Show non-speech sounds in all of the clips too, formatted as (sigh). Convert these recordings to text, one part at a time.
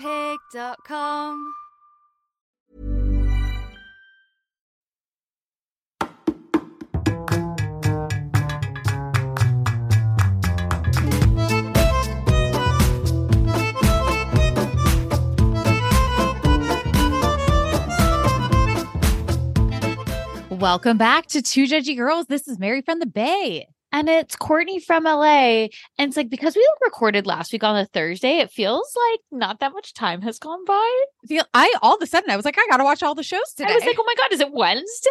Moonpig.com. Welcome back to Two Judgey Girls. This is Mary from the Bay. And it's Courtney from LA. And it's like because we recorded last week on a Thursday, it feels like not that much time has gone by. I all of a sudden I was like, I gotta watch all the shows today. I was like, oh my God, is it Wednesday?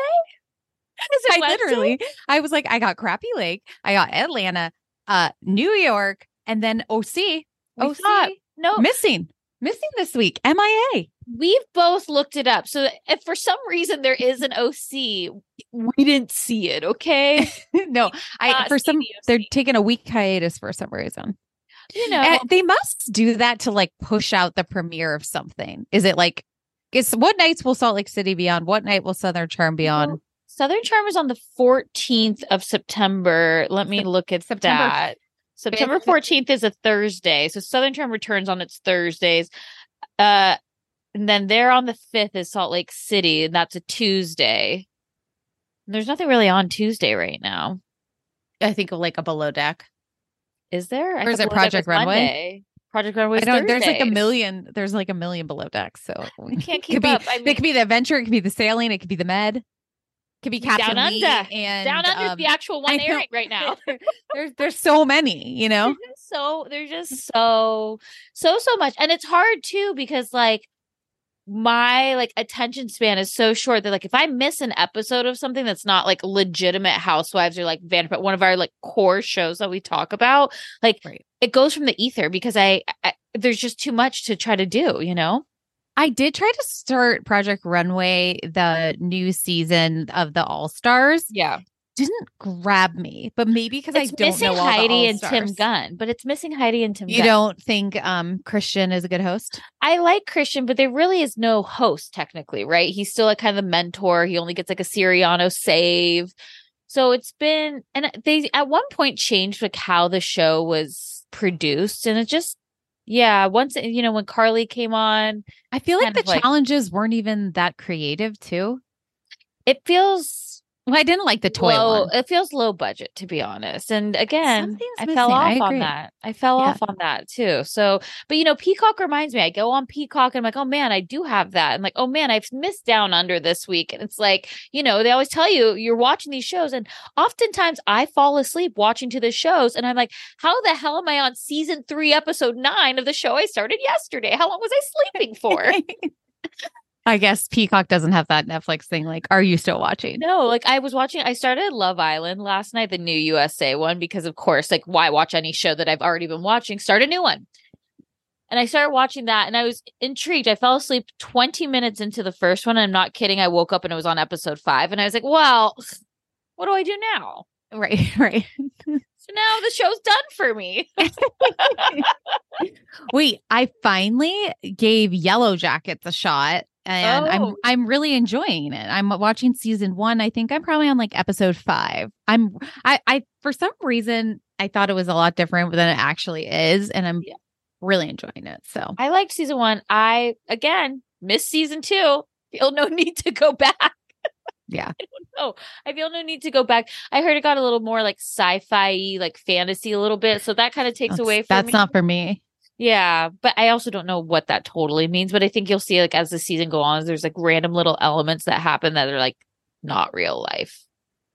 Is it I Wednesday? literally, I was like, I got Crappy Lake, I got Atlanta, uh, New York, and then OC. We thought no. missing, missing this week. MIA. We've both looked it up. So if for some reason there is an OC, we didn't see it. Okay. (laughs) no, I for some the they're taking a week hiatus for some reason. you know, And they must do that to like push out the premiere of something. Is it like is what nights will Salt Lake City be on? What night will Southern Charm be on? Well, Southern Charm is on the 14th of September. Let me look at September that. September 14th is a Thursday. So Southern Charm returns on its Thursdays. Uh and then there on the 5th is Salt Lake City, and that's a Tuesday. There's nothing really on Tuesday right now. I think of like a below deck. Is there? I Or is it Project Runway? Monday. Project Runway. I know there's like a million. There's like a million below decks. So I can't it keep could be, up. I it could be the adventure. It could be the sailing. It could be the med. It could be Down Captain Lee Under. and Down under um, the actual one airing right now. (laughs) there's there's so many. You know. They're so they're just so so so much and it's hard too because like my like attention span is so short that like if i miss an episode of something that's not like legitimate housewives or like Vanderpump, one of our like core shows that we talk about like Right. it goes from the ether because I, I there's just too much to try to do you know I did try to start Project Runway, the new season of the All Stars. yeah Didn't grab me, but maybe because I don't missing know all heidi and tim gunn but it's missing heidi and tim You gunn don't think um Christian is a good host? I like Christian, but there really is no host technically, right? He's still like kind of the mentor. He only gets like a Siriano save. So it's been and they at one point changed like how the show was produced and it just yeah, once you know when Karlie came on, I feel like the of like- challenges weren't even that creative, too. it feels Well, I didn't like the toy low, one. it feels low budget to be honest. And again, I missing. fell I off on that. I fell Yeah. off on that too. So, but you know, Peacock reminds me. I go on Peacock and I'm like, oh man, I do have that. And like, oh man, I've missed Down Under this week. And it's like, you know, they always tell you you're watching these shows, and oftentimes I fall asleep watching to the shows, and I'm like, how the hell am I on season three, episode nine of the show I started yesterday? How long was I (laughs) sleeping for? (laughs) I guess Peacock doesn't have that Netflix thing. Like, are you still watching? No, like I was watching, I started Love Island last night, the new USA one, because of course, like why watch any show that I've already been watching? Start a new one. And I started watching that and I was intrigued. I fell asleep 20 minutes into the first one. I'm not kidding. I woke up and it was on episode five. And I was like, well, what do I do now? Right, (laughs) right. So now the show's done for me. (laughs) Wait, I finally gave Yellowjackets a shot. And I'm Oh. I'm really enjoying it. I'm watching season 1. I think I'm probably on like episode 5. I'm I I for some reason I thought it was a lot different than it actually is and I'm Yeah. really enjoying it. So, I liked season one. I again missed season two. Feel no (laughs) need to go back. (laughs) yeah. No, I feel no need to go back. I heard it got a little more like sci-fi, like fantasy, a little bit. So that kind of oh, takes That's, away from That's me. not for me. Yeah, but I also don't know what that totally means. But I think you'll see like as the season goes on, there's like random little elements that happen that are like not real life.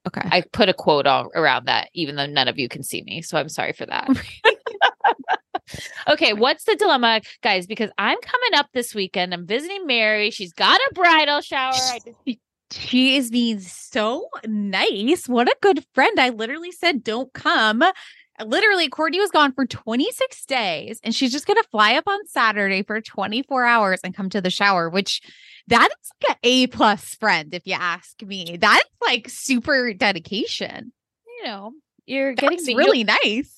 Okay. I put a quote all around that, even though none of you can see me. So I'm sorry for that. (laughs) (laughs) okay, what's the dilemma, guys? Because I'm coming up this weekend. I'm visiting Mary. She's got a bridal shower. I just- She is being so nice. What a good friend. I literally said, don't come. Literally, Courtney was gone for 26 days and she's just going to fly up on Saturday for 24 hours and come to the shower, which that is like an A plus friend, if you ask me. That's like super dedication. you know, you're getting me- really nice.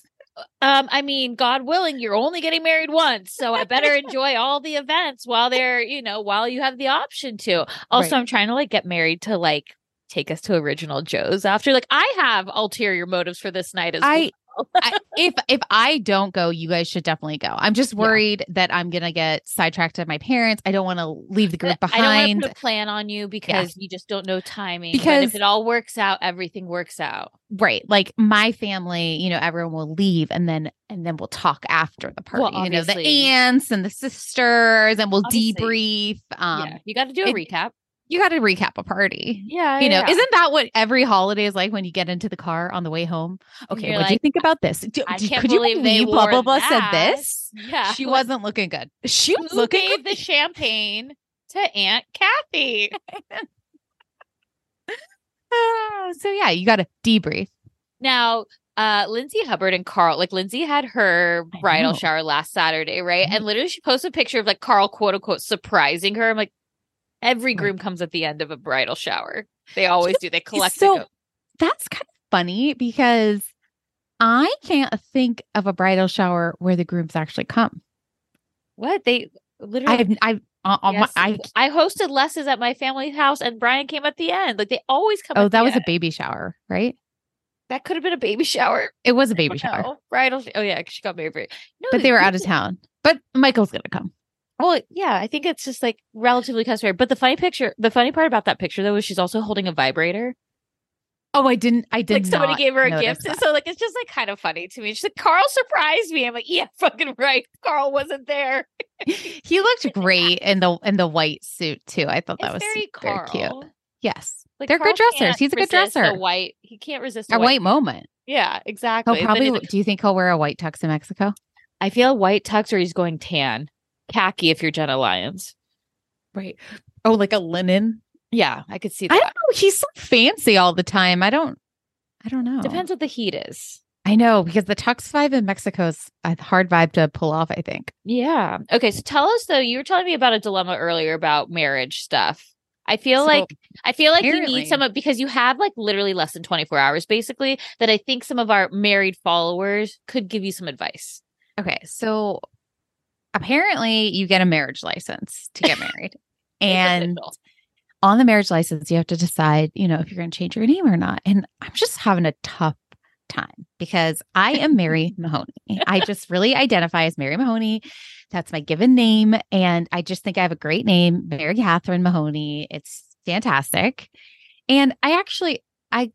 Um, I mean, God willing, you're only getting married once, so I better (laughs) enjoy all the events while they're, you know, while you have the option to. Also, Right. I'm trying to like get married to like take us to Original Joe's after. Like, I have ulterior motives for this night as I, well. I if if I don't go, you guys should definitely go. I'm just Yeah. worried that I'm gonna get sidetracked at my parents. I don't want to leave the group behind. I don't want to plan on you because you just don't know timing. but Because- if it all works out, everything works out. right like my family you know everyone will leave and then and then we'll talk after the party Well, you know the aunts and the sisters and we'll Obviously. debrief um yeah, you got to do a it- recap. You got to recap a party Yeah, you know yeah. isn't that what every holiday is like when you get into the car on the way home okay what do you think about this Do- I do- can't could you believe they believe blah blah blah said this Yeah, she wasn't looking good she was Who looking gave the champagne to Aunt Kathy? (laughs) Ah, so yeah you got to debrief Now, uh, Lindsay Hubbard and Carl, like Lindsay had her bridal shower last Saturday, right? Right. And literally she posted a picture of like Carl, quote unquote, surprising her. I'm like, every groom comes at the end of a bridal shower. They always do. They collect so that's kind of funny because I can't think of a bridal shower where the grooms actually come. what they literally. I've I've uh, on my, I I hosted lessons at my family's house, and Brian came at the end. Like they always come. oh at that was a baby shower, right? that could have been a baby shower. It was a baby shower, know. Bridal. Oh yeah, she got married. No, but they were out of town. But Michael's gonna come. Well, yeah, I think it's just like relatively customary. But the funny picture, the funny part about that picture though is she's also holding a vibrator. Oh, I didn't. I did. like somebody gave her a gift. And so like it's just like kind of funny to me. She's like, Carl surprised me. I'm like, yeah, fucking right. Carl wasn't there. (laughs) he looked (laughs) great in the in the white suit too. I thought that it's was very su- very cute. Yes, Like they're Carl good dressers. He's a good dresser. White. He can't resist a the white moment. Yeah, He'll exactly. But probably. it's- Do you think he'll wear a white tux in Mexico? I feel white tux or he's going tan, khaki if you're Jenna Lyons. Right. Oh, like a linen. Yeah, I could see that. I don't know. He's so fancy all the time. I don't. I don't know. Depends what the heat is. I know because the Tux Five in Mexico is a hard vibe to pull off. I think. Yeah. Okay. So tell us though. You were telling me about a dilemma earlier about marriage stuff. I feel So, like I feel like you need some of because you have like literally less than 24 hours basically that I think some of our married followers could give you some advice. Okay, so apparently you get a marriage license to get married, (laughs) and on the marriage license you have to decide, you know, if you're going to change your name or not. And I'm just having a tough time because I am Mary (laughs) Mahoney. I just really identify as Mary Mahoney. That's my given name. And I just think I have a great name, Mary Catherine Mahoney. It's fantastic. And I actually, I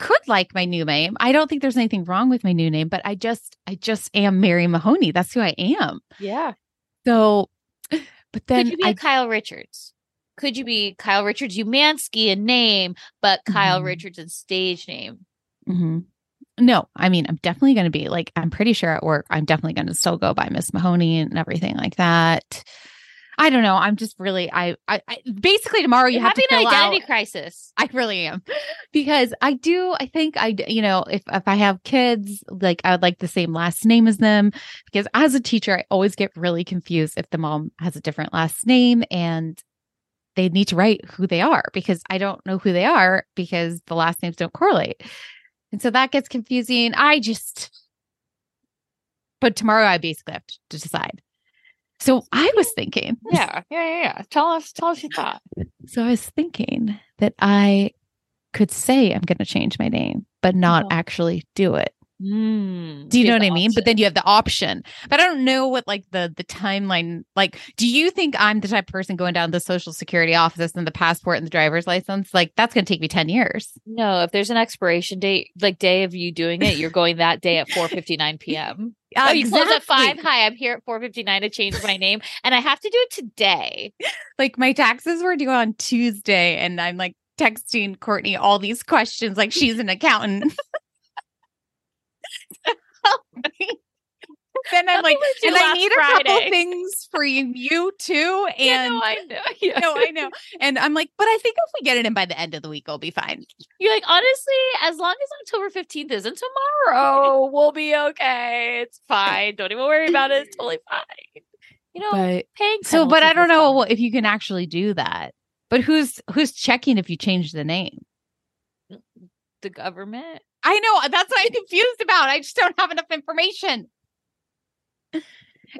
could like my new name. I don't think there's anything wrong with my new name, but I just, I just am Mary Mahoney. That's who I am. yeah. So, (sighs) but then Could you be I, Kyle Richards? Could you be Kyle Richards Umansky in name, but Kyle Mhm. Richards in stage name? Mhm. No, I mean, I'm definitely going to be like, I'm pretty sure at work, I'm definitely going to still go by Miss Mahoney and everything like that. I don't know. I'm just really, I, I, I basically tomorrow you You're have to an identity out. crisis. I really am because I do. I think I you know, if if I have kids, like I would like the same last name as them because as a teacher, I always get really confused if the mom has a different last name and they need to write who they are because I don't know who they are because the last names don't correlate. And so that gets confusing. I just, but tomorrow I basically have to decide. So I was thinking, (laughs) Yeah, yeah, yeah, yeah. Tell us, tell us your thought. so I was thinking that I could say I'm going to change my name, but not Uh-huh. actually do it. Mm, Do you know what I mean? But then you have the option. But I don't know what like the the timeline like do you think I'm the type of person going down the social security office and the passport and the driver's license? Like that's going to take me 10 years. no, if there's an expiration date, like day of you doing it, you're going that day at 4:59 p.m. Uh, oh, you close at five. Hi, I'm here at 4:59 to change my name, and I have to do it today. (laughs) Like my taxes were due on Tuesday and I'm like texting Courtney all these questions like she's an accountant. (laughs) (laughs) then I'm like, That's what we and I need a couple things for you, you too. And (laughs) Yeah, no, I know. (laughs) Yeah. no, I know. And I'm like, but I think if we get it in by the end of the week, we'll be fine. You're like, honestly, as long as October 15th isn't tomorrow, we'll be okay. It's fine. Don't even worry about it. It's totally fine. You know, But paying so, but I don't know fine. if you can actually do that. But who's who's checking if you change the name? Mm, the government. I know uh, that's what I'm confused about. I just don't have enough information.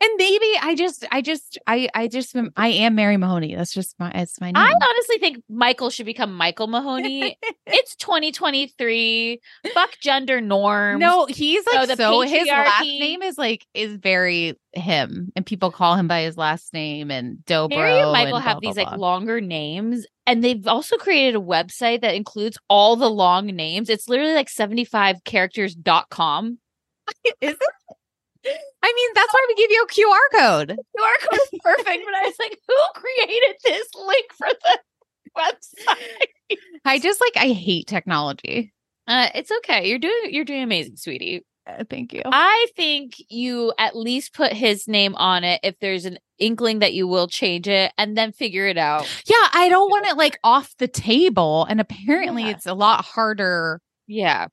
And maybe I just, I just, I, I just, I am Mary Mahoney. That's just my, it's my name. I honestly think Michael should become Michael Mahoney. it's 2023. Fuck gender norms. no, he's So like the so. His last name is like is very him, and people call him by his last name and Dobro. Mary and Michael and have blah, these blah, like blah. longer names, and they've also created a website that includes all the long names. It's literally like 75 characters.com. (laughs) Is it? I mean, that's why we give you a QR code. (laughs) QR code is perfect, but I was like, who created this link for the website? I just like I hate technology. Uh, it's okay. You're doing you're doing amazing, sweetie. Uh, thank you. I think you at least put his name on it if there's an inkling that you will change it and then figure it out. Yeah, I don't want it like (laughs) off the table. And apparently Yeah. it's a lot harder, Yeah.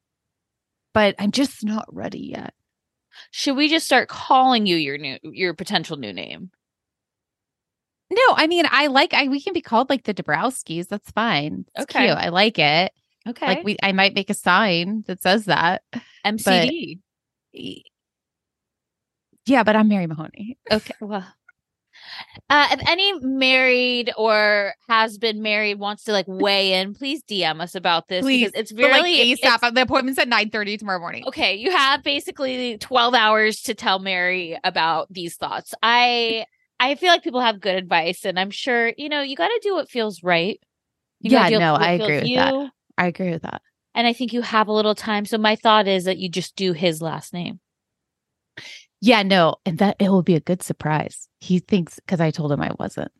but I'm just not ready yet. Should we just start calling you your new your potential new name? No, I mean, I like I we can be called like the Dabrowskis. That's fine. It's Okay. cute. I like it. Okay. Like we I might make a sign that says that. MCD. Yeah, but I'm Mary Mahoney. Okay. Well, uh, if any married or has been married wants to like weigh in, please DM us about this Please. because it's But like really ASAP. it's- The appointment's at 9 30 tomorrow morning. okay. You have basically twelve hours to tell Mary about these thoughts. I I feel like people have good advice, and I'm sure you know you got to do what feels right. You Yeah, no, I agree with that. I agree with that. And I think you have a little time. So my thought is that you just do his last name. Yeah, no, and that it will be a good surprise. He thinks because I told him I wasn't.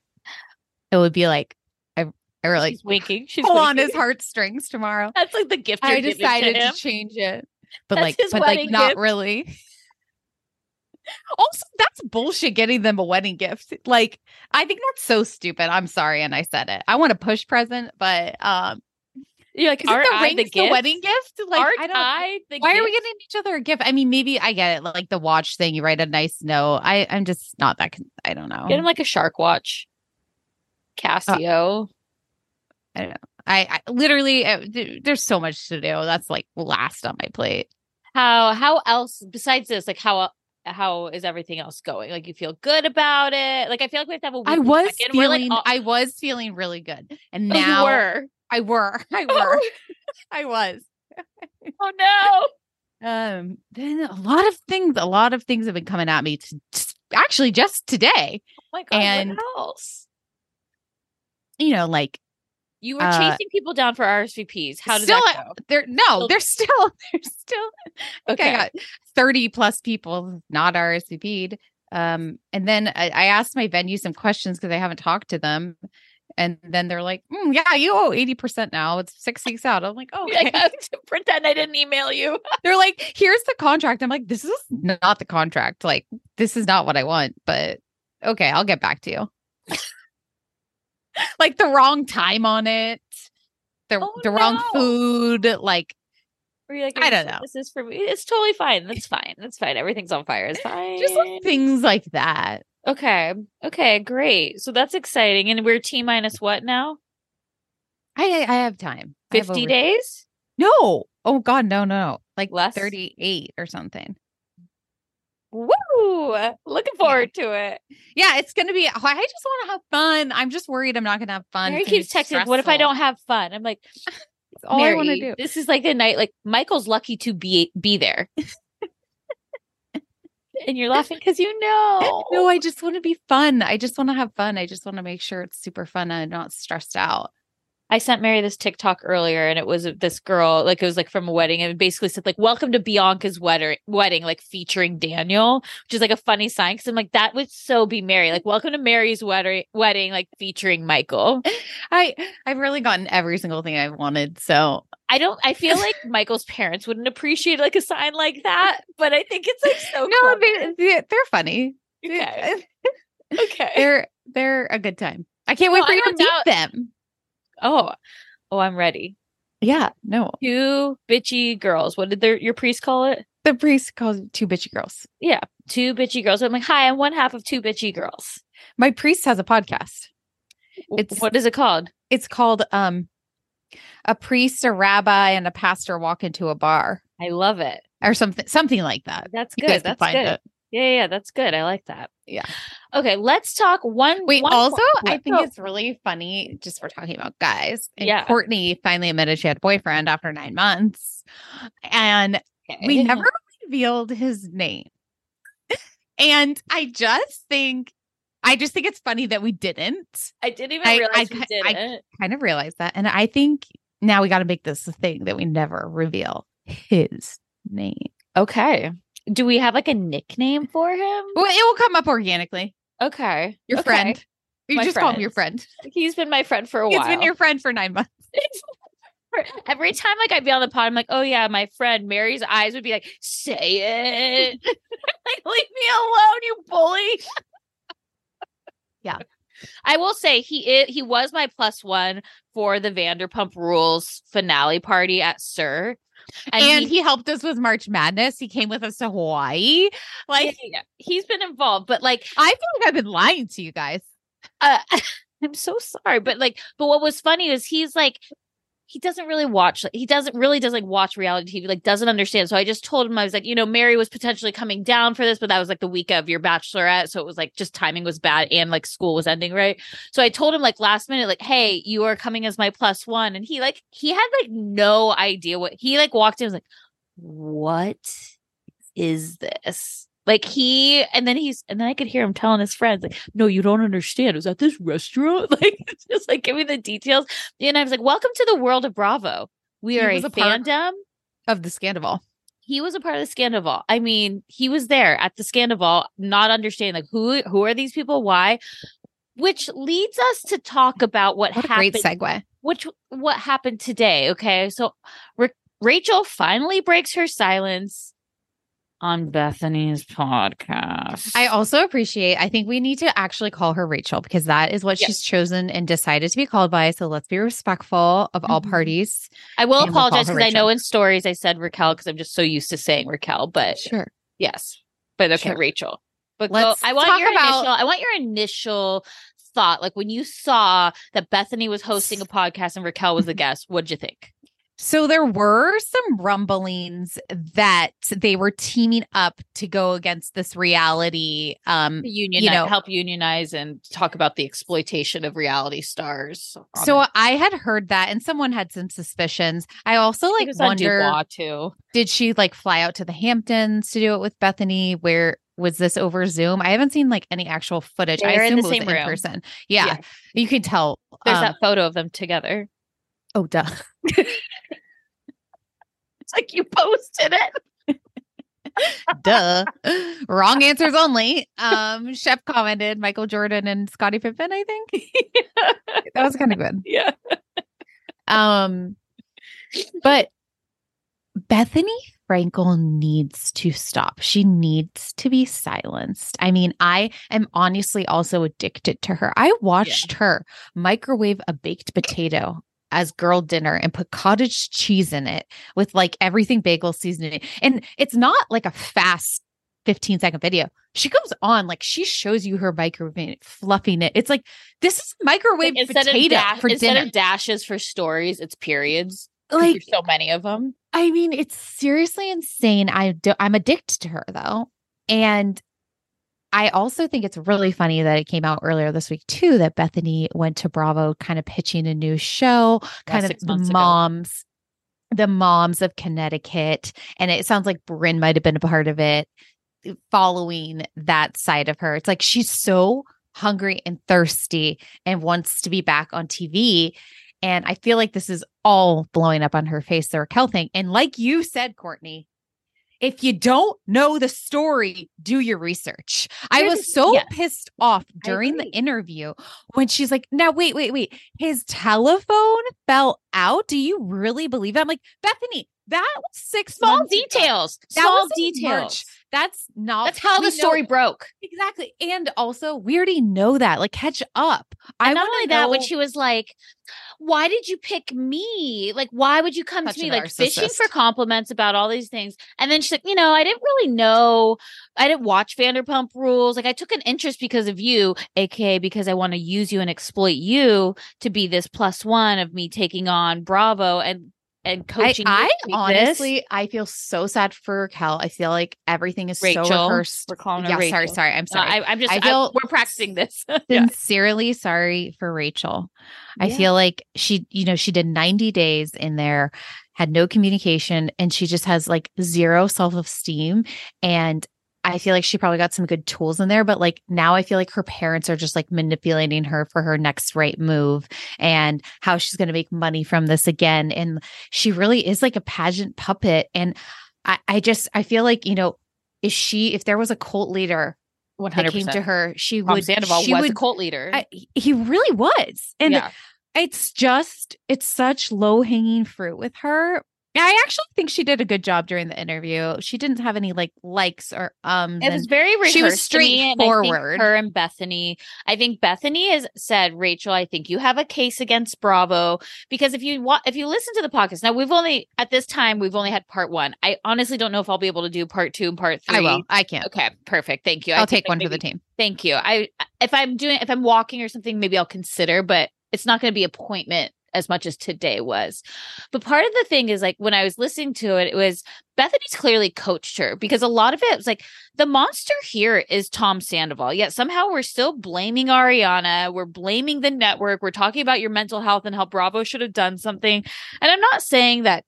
It would be like I, I really She's winking. She's pull on his heartstrings tomorrow. That's like the gift I decided to to, change it, but That's like, but like wedding not really. Also, that's bullshit. Getting them a wedding gift, like I think that's so stupid. I'm sorry, and I said it. I want a push present, but um, You're like, is it aren't the I ring the the, wedding gift? Like, aren't I don't. I why are we gift? getting each other a gift? I mean, maybe I get it, like the watch thing. You write a nice note. I, I'm just not that. Con- I don't know. Get him like a shark watch. Casio. I, don't know. I literally, uh, there's so much to do. That's like last on my plate. how how else besides this? Like how how is everything else going? Like you feel good about it? Like I feel like we have to have a. I was check-in. Like, feeling, I was feeling really good, and Oh, you now were. I were, (laughs) I (laughs) were, (laughs) I was. Oh no. Um, then a lot of things, a lot of things have been coming at me. To, just- actually, just today, Oh my god. And- what else? you know, like You were uh, chasing people down for RSVPs. How did still, that go? they're no, Still- they're still, they're still. Okay. I got thirty plus people not RSVP'd. Um, and then I, I asked my venue some questions because I haven't talked to them. And then they're like, "Mm, "Yeah, you owe eighty percent now. It's six weeks out." I'm like, (laughs) "Oh, I (laughs) to pretend I didn't email you. (laughs) they're like, here's the contract. I'm like, this is not the contract. Like, this is not what I want, but okay, I'll get back to you. like the wrong time on it, the Oh, the wrong food. Like, like, I don't know. This is for me. It's totally fine. That's fine. That's fine. Everything's on fire. It's fine. just like things like that. Okay. Okay. Great. So that's exciting. And we're T minus what now? I I have time. I have 50 over- days? No. Oh God, no, no, no. Like Less? thirty eight or something. Woo! Looking forward to it. Yeah, it's gonna be. I just want to have fun. I'm just worried I'm not gonna have fun. Mary It's gonna be keeps texting, "What if I don't have fun?" I'm like, (laughs) all I want to do. This is like a night. Like Michael's lucky to be be there, (laughs) and you're laughing because you know. No, I just want to be fun. I just want to have fun. I just want to make sure it's super fun and not stressed out. I sent Mary this TikTok earlier, and it was this girl, like it was like from a wedding, and basically said like "Welcome to Bianca's wedding," wedding, like featuring Daniel, which is like a funny sign because I'm like that would so be Mary, like "Welcome to Mary's wedding," wedding, like featuring Michael. (laughs) I I've really gotten every single thing I've wanted. So I don't. I feel like Michael's parents wouldn't appreciate like a sign like that, but I think it's like so. (laughs) no, they, they they're funny. Okay. (laughs) okay. They're they're a good time. I can't wait for I you to don't meet doubt- them. Oh, oh, I'm ready. Yeah, no. Two bitchy girls. What did their your priest call it? The priest calls it two bitchy girls. Yeah, two bitchy girls. I'm like, hi, I'm one half of two bitchy girls. My priest has a podcast. It's- what is it called? It's called um a priest, a rabbi, and a pastor walk into a bar I love it. or something something like that. That's good. That's good. it. Yeah, yeah, yeah, that's good. I like that. Yeah. Okay, let's talk one. Wait, one also, more- I think oh, it's really funny just for talking about guys. And Yeah. Courtney finally admitted she had a boyfriend after nine months. And okay. we never revealed his name. and I just think I just think it's funny that we didn't I didn't even I- realize I we ki- did I- kind of realized that. And I think now we got to make this a thing that we never reveal his name. Okay. Do we have like a nickname for him? Well, it will come up organically. Okay. Your okay. friend. You My just call him your friend. He's been my friend for a while. He's been your friend for nine months. (laughs) Every time like I'd be on the pod, I'm like, oh yeah, my friend Mary's eyes would be like, say it. (laughs) (laughs) like, leave me alone, you bully. Yeah. I will say he is, he was my plus one for the Vanderpump Rules finale party at SUR. And, he, helped us with March Madness. He came with us to Hawaii. Like, yeah. he's been involved, but like I feel like I've been lying to you guys. uh, (laughs) I'm so sorry, but like, but what was funny is he's like, he doesn't really watch. He doesn't really does like watch reality TV. Like doesn't understand. So I just told him I was like, you know, Mary was potentially coming down for this, but that was like the week of your bachelorette, so it was like just timing was bad and like school was ending right. So I told him like last minute, like, hey, you are coming as my plus one, and he like he had like no idea what he like walked in was like, what is this? Like he, and then he's, and then I could hear him telling his friends, like, no, you don't understand. It was at this restaurant. (laughs) Like, just like, give me the details. And I was like, welcome to the world of Bravo. We are a was a fandom. Of the Scandoval. He was a part of the Scandoval. I mean, he was there at the Scandoval, not understanding like who who are these people, why, which leads us to talk about what, What happened great segue. which what happened today okay so Ra- rachel finally breaks her silence on bethenny's podcast I also appreciate, I think we need to actually call her Rachel because that is what Yes. she's chosen and decided to be called by. So let's be respectful of all Mhm. parties. i will we'll apologize because i know in stories i said raquel because i'm just so used to saying raquel but Sure. yes but okay Sure. rachel but go, Let's i want talk your about- initial i want your initial thought like when you saw that bethenny was hosting a podcast and raquel was the guest what'd you think So there were some rumblings that they were teaming up to go against this reality. Um, union you know- help unionize and talk about the exploitation of reality stars so it. I had heard that, and someone had some suspicions. I also like wonder too. did she like fly out to the Hamptons to do it with Bethenny? Where was this over Zoom? I haven't seen like any actual footage. I They're in assume the it was same in room. person. Yeah, Yeah. you can tell. There's um, that photo of them together. Oh, duh. It's like you posted it. (laughs) Duh. Wrong answers only. Um, Chef commented Michael Jordan and Scottie Pippen, I think. (laughs) that was kind of good. Yeah. Um, but Bethenny Frankel needs to stop. She needs to be silenced. I mean, I am honestly also addicted to her. I watched her microwave a baked potato as girl dinner and put cottage cheese in it with like everything bagel seasoning. And it's not like a fast 15 second video. She goes on like she shows you her microwave fluffing it. It's like this is microwave instead of potato dash, for instead dinner. of dashes for stories, it's periods. like so many of them. I mean, it's seriously insane. I do, I'm addicted to her though. And I also think it's really funny that it came out earlier this week too that Bethenny went to Bravo kind of pitching a new show, kind of the ago. moms, the moms of Connecticut. And it sounds like Brynn might have been a part of it, eh, following that side of her. It's like she's so hungry and thirsty and wants to be back on TV. And I feel like this is all blowing up on her face, the Raquel thing. And like you said, Courtney, if you don't know the story, do your research. I was so yes. pissed off during the interview when she's like, now, wait, wait, wait. His telephone fell out. Do you really believe that? I'm like, Bethenny, that was six Small details. That Small was details. That's not That's how the story know- broke. Exactly. And also, we already know that. Like, catch up. I And not wanna only that, when she was like, "Why did you pick me? Like, why would you come Such to me like fishing for compliments about all these things?" And then she's like, "You know, I didn't really know. I didn't watch Vanderpump Rules. Like, I took an interest because of you, aka because I want to use you and exploit you to be this plus one of me taking on Bravo and and I, coaching." I this." honestly, I feel so sad for Raquel. I feel like everything is so Rachel. rehearsed. We're calling her yeah, sorry, Rachel. sorry. I'm No, sorry. I, I'm just. I I feel we're practicing this. (laughs) Sincerely sorry for Rachel. I Yeah. feel like she, you know, she did 90 days in there, had no communication, and she just has like zero self esteem. And I feel like she probably got some good tools in there, but like now I feel like her parents are just like manipulating her for her next right move and how she's going to make money from this again. And she really is like a pageant puppet. And I, I just, I feel like, you know, is she, if there was a cult leader One that hundred came to her, she Tom would, Sandoval she was would a cult leader. I, he really was. And yeah. it's just, it's such low hanging fruit with her. I actually think she did a good job during the interview. She didn't have any like likes or ums. It was very rehearsed she was me, and I think straightforward. her and Bethenny. I think Bethenny has said, Rachel, I think you have a case against Bravo because if you if you listen to the podcast now, we've only at this time we've only had part one. I honestly don't know if I'll be able to do part two and part three. I will. I can't. Okay, perfect. Thank you. I I'll think, take one for the team. Thank you. I if I'm doing if I'm walking or something, maybe I'll consider, but it's not going to be appointment as much as today was. But part of the thing is like when I was listening to it, it was Bethenny's clearly coached her because a lot of it was like the monster here is Tom Sandoval. Yet somehow we're still blaming Ariana. We're blaming the network. We're talking about your mental health and how Bravo should have done something. And I'm not saying that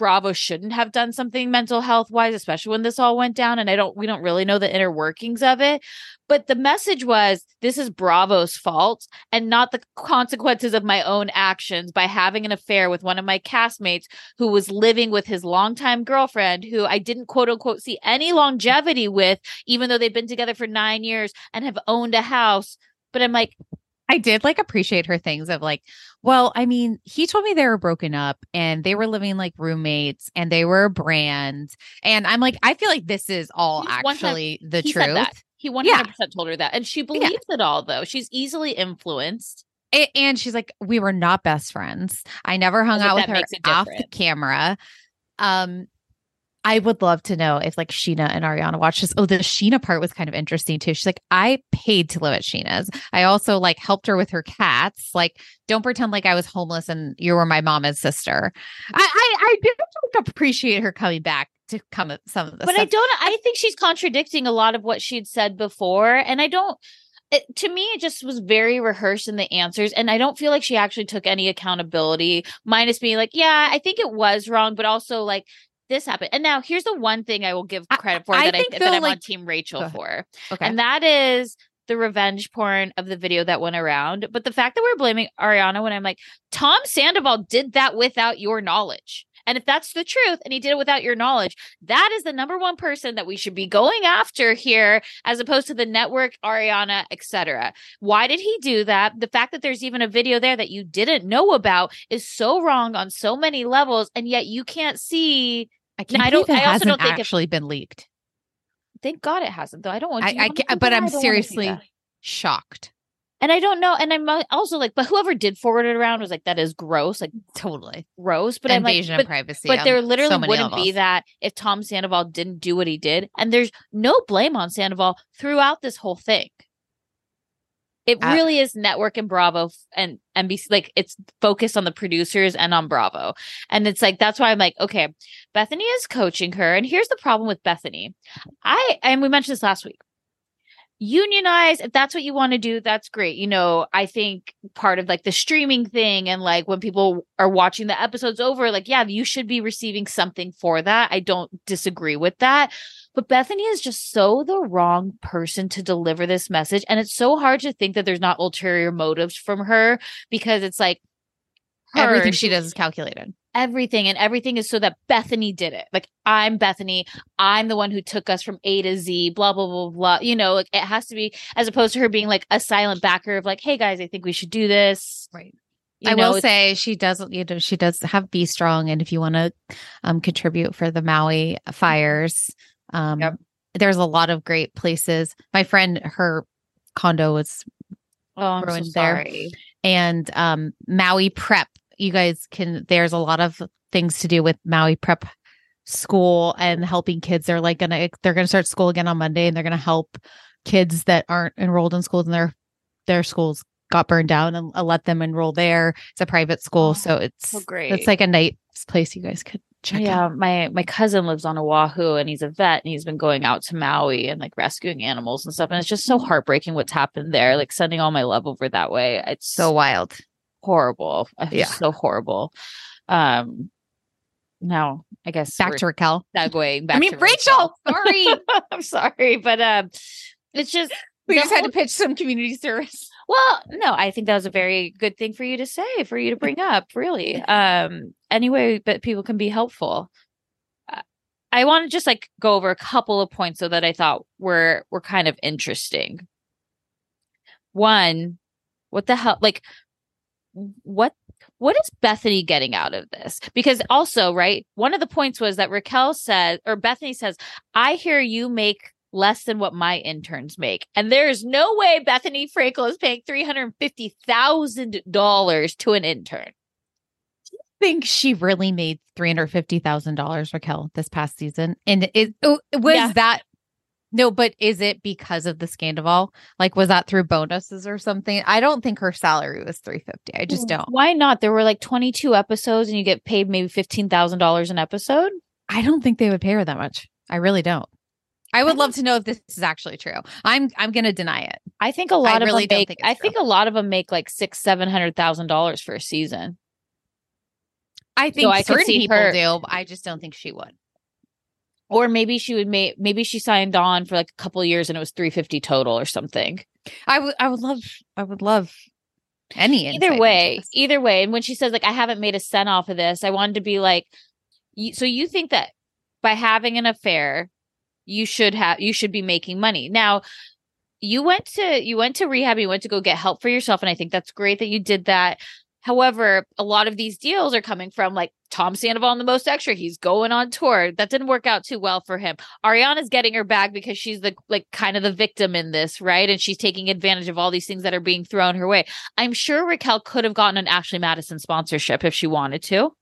Bravo shouldn't have done something mental health wise, especially when this all went down. And I don't, we don't really know the inner workings of it. But the message was this is Bravo's fault and not the consequences of my own actions by having an affair with one of my castmates who was living with his longtime girlfriend, who I didn't quote unquote see any longevity with, even though they've been together for nine years and have owned a house. But I'm like, I did like appreciate her things of like, well, I mean, he told me they were broken up and they were living like roommates and they were a brand. And I'm like, I feel like this is all He's time- actually the he truth. He 100% told her that. And she believes it all, though. She's easily influenced. A- and she's like, we were not best friends. I never hung out with her off the camera. Um, I would love to know if like Scheana and Ariana watched this. Oh, the Scheana part was kind of interesting too. She's like, I paid to live at Scheana's. I also like helped her with her cats. Like, don't pretend like I was homeless and you were my mom and sister. I I, I did like, appreciate her coming back to come at some of the but I don't, I think she's contradicting a lot of what she'd said before. And I don't, it, to me, it just was very rehearsed in the answers. And I don't feel like she actually took any accountability, minus being like, yeah, I think it was wrong, but also like, this happened. And now here's the one thing I will give credit for I that I think that though, I'm on Team Rachel for. Okay. And that is the revenge porn of the video that went around. But the fact that we're blaming Ariana when I'm like, Tom Sandoval did that without your knowledge. And if that's the truth and he did it without your knowledge, that is the number one person that we should be going after here, as opposed to the network, Ariana, etc. Why did he do that? The fact that there's even a video there that you didn't know about is so wrong on so many levels, and yet you can't see. I can't I don't- it I also don't think actually been leaked. Thank God it hasn't, though. I don't want. I, I wanna but? I'm I don't wanna see seriously shocked. And I don't know. And I'm uh, also like, but whoever did forward it around was like, that is gross, like Totally. gross. But I'm like, Invasion but, of privacy. but there literally so wouldn't be that if Tom Sandoval didn't do what he did. And there's no blame on Sandoval throughout this whole thing. It Uh, really is network and Bravo and NBC. Like it's focused on the producers and on Bravo. And it's like, that's why I'm like, okay, Bethenny is coaching her. And here's the problem with Bethenny. I, and we mentioned this last week. Unionize, if that's what you want to do, that's great. You know, I think part of like the streaming thing and like when people are watching the episodes over, like, yeah, you should be receiving something for that. I don't disagree with that. But Bethenny is just so the wrong person to deliver this message. And it's so hard to think that there's not ulterior motives from her because it's like her, Everything she does is calculated. Everything and everything is so that Bethenny did it. Like I'm Bethenny, I'm the one who took us from A to Z, blah blah blah blah. You know, like it has to be as opposed to her being like a silent backer of like, "Hey guys, I think we should do this." Right. You I know, will say she doesn't. you know she does have be strong and if you want to um contribute for the Maui fires um Yep. there's a lot of great places. My friend her condo was oh, I'm so ruined there. and um Maui prep you guys can there's a lot of things to do with Maui prep school and helping kids they're like gonna they're gonna start school again on Monday and they're gonna help kids that aren't enrolled in schools and their their schools got burned down and uh, let them enroll there it's a private school Oh, so it's great. it's like a nice place you guys could check yeah, out my my cousin lives on Oahu and he's a vet and he's been going out to Maui and like rescuing animals and stuff. And it's just so heartbreaking what's happened there. Like sending all my love over that way. It's so wild horrible. Yeah. so horrible. Um now I guess back to Raquel segueing back I mean Rachel sorry (laughs) I'm sorry, but um it's just we just had to pitch some community service well, no, I think that was a very good thing for you to say, for you to bring up, really. (laughs) Um, anyway, but people can be helpful. I want to just like go over a couple of points so that I thought were were kind of interesting. One, what the hell like what what is Bethenny getting out of this? Because also, right, one of the points was that Raquel says or Bethenny says, I hear you make less than what my interns make. And there is no way Bethenny Frankel is paying $350,000 to an intern. Do you think she really made three hundred fifty thousand dollars, Raquel, this past season, and it, oh, was Yeah. that no? But is it because of the scandal? Like, was that through bonuses or something? I don't think her salary was three fifty. I just don't. Why not? There were like 22 episodes and you get paid maybe $15,000 an episode. I don't think they would pay her that much. I really don't. I would love to know if this is actually true. I'm I'm going to deny it. I think a lot of really them make, think I think a lot of them make like six, seven hundred thousand dollars for a season. I think I could certain see people her- do. I just don't think she would. Or maybe she would make maybe she signed on for like a couple of years and it was 350 total or something. I would. I would love. I would love any. either way either way and when she says like i haven't made a cent off of this i wanted to be like you, so you think that by having an affair you should have you should be making money now you went to you went to rehab you went to go get help for yourself and i think that's great that you did that however a lot of these deals are coming from like tom sandoval in the most extra he's going on tour that didn't work out too well for him ariana's getting her bag because she's the like kind of the victim in this right and she's taking advantage of all these things that are being thrown her way I'm sure Raquel could have gotten an Ashley Madison sponsorship if she wanted to.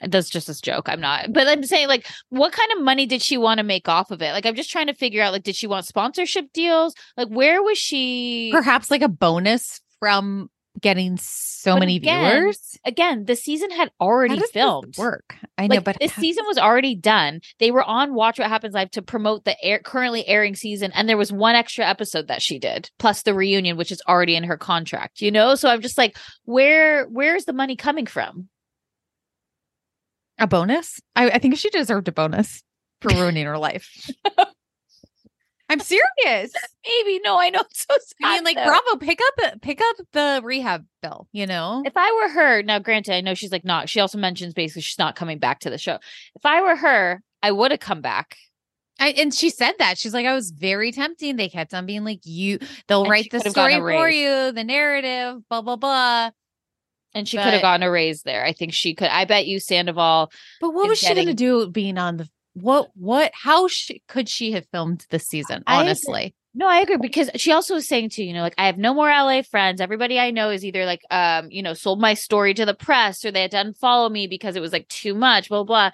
That's just a joke. I'm not, but I'm saying, like, what kind of money did she want to make off of it? Like, I'm just trying to figure out, like, did she want sponsorship deals? Like, where was she? perhaps like a bonus from getting so But many again, viewers. Again, the season had already filmed. work. I know, like, but this season was already done. They were on Watch What Happens Live to promote the air, currently airing season, and there was one extra episode that she did, plus the reunion, which is already in her contract. You know, so I'm just like, where where's the money coming from? a bonus. I, I think she deserved a bonus for ruining her life. (laughs) I'm serious. Maybe no, I know (laughs) it's so sad. I mean, like, though. bravo, pick up uh, pick up the rehab bill. You know, If I were her, now granted, I know she's like not. She also mentions basically she's not coming back to the show. If I were her, I would have come back. I, and she said that she's like, I was very tempting. They kept on being like, you, they'll And write the could have gotten story for you, the narrative, blah blah blah. And she could have gotten a raise there. I think she could. I bet you Sandoval. But what was she going to do being on the what what how sh- could she have filmed this season? Honestly, No, I agree because she also was saying too, you know, like I have no more LA friends. Everybody I know is either like, um, you know, sold my story to the press or they had to unfollow me because it was like too much, blah, blah.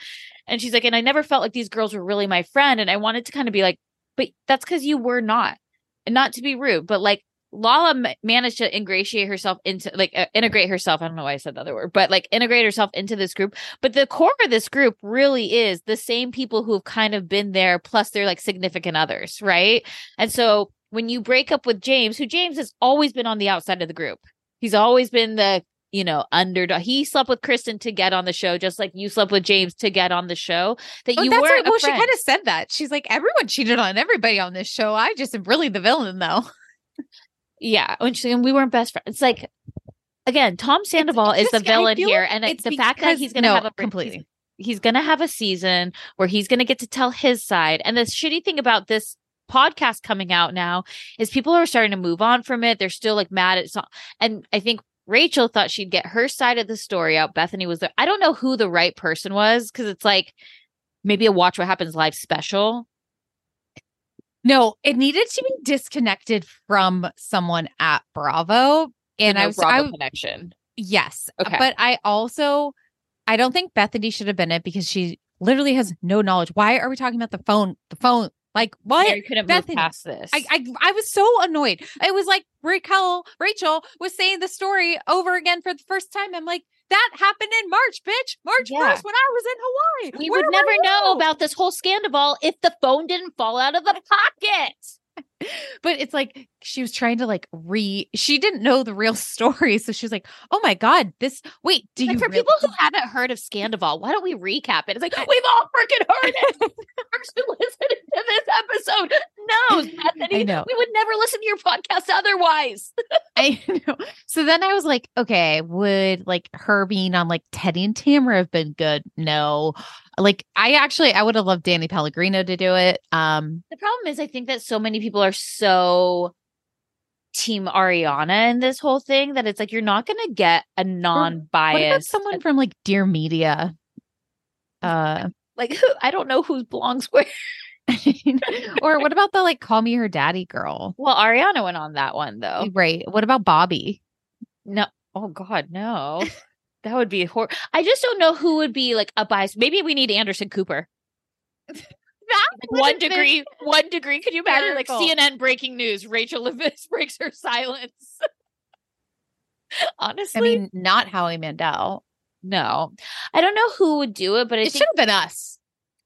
And she's like, and I never felt like these girls were really my friend. And I wanted to kind of be like, but that's because you were not. And not to be rude, but like Lala managed to ingratiate herself into like uh, integrate herself. I don't know why I said the other word, but like integrate herself into this group. But the core of this group really is the same people who've kind of been there, plus they're like significant others, right? And so when you break up with James, who James has always been on the outside of the group, he's always been the you know underdog. He slept with Kristen to get on the show, just like you slept with James to get on the show. That Oh, you were right. Well, she kind of said that. She's like, everyone cheated on everybody on this show. I just am really the villain, though. (laughs) Yeah, she, and we weren't best friends. It's like again, Tom Sandoval is just- the villain here, like and it's the fact that he's going to no, have a completely. he's, he's going to have a season where he's going to get to tell his side. And the shitty thing about this podcast coming out now is people are starting to move on from it. They're still like mad at some, and I think. Rachel thought she'd get her side of the story out. Bethenny was there. I don't know who the right person was because it's like maybe a Watch What Happens live special. No, it needed to be disconnected from someone at Bravo. And I No was, Bravo I, connection. yes. Okay. But I also, I don't think Bethenny should have been it because she literally has no knowledge. Why are we talking about the phone? The phone, like what? Mary couldn't Bethenny, move past this. I, I I was so annoyed. It was like Raquel, Rachel was saying the story over again for the first time. I'm like, that happened in March, bitch. March Yeah. 1st when I was in Hawaii. we Where would never know about this whole scandal if the phone didn't fall out of the pocket. (laughs) But it's like she was trying to like re she didn't know the real (laughs) story. So she was like, Oh my God, this wait, do Like you for really- people who (laughs) haven't heard of Scandoval, why don't we recap it? It's like we've all freaking heard it. Person listening to this episode knows, Bethenny. I know. We would never listen to your podcast otherwise. I know. So then I was like, okay, would like her being on like Teddy and Tamara have been good? No. Like I actually I would have loved Danny Pellegrino to do it. Um The problem is, I think that so many people are so team Ariana in this whole thing that it's like you're not going to get a what about non-biased. someone from like Dear Media? Uh like who I don't know who belongs where. (laughs) or what about the like call me her daddy girl? Well, Ariana went on that one though. Right. What about Bobby? No. Oh God, no. (laughs) that would be hor. I just don't know who would be like a bias. Maybe we need Anderson Cooper. (laughs) That one degree. One degree. Could you imagine like. CNN breaking news? Rachel Leviss (laughs) breaks her silence. (laughs) Honestly, I mean, not Howie Mandel. no. I don't know who would do it, but I It should have been us.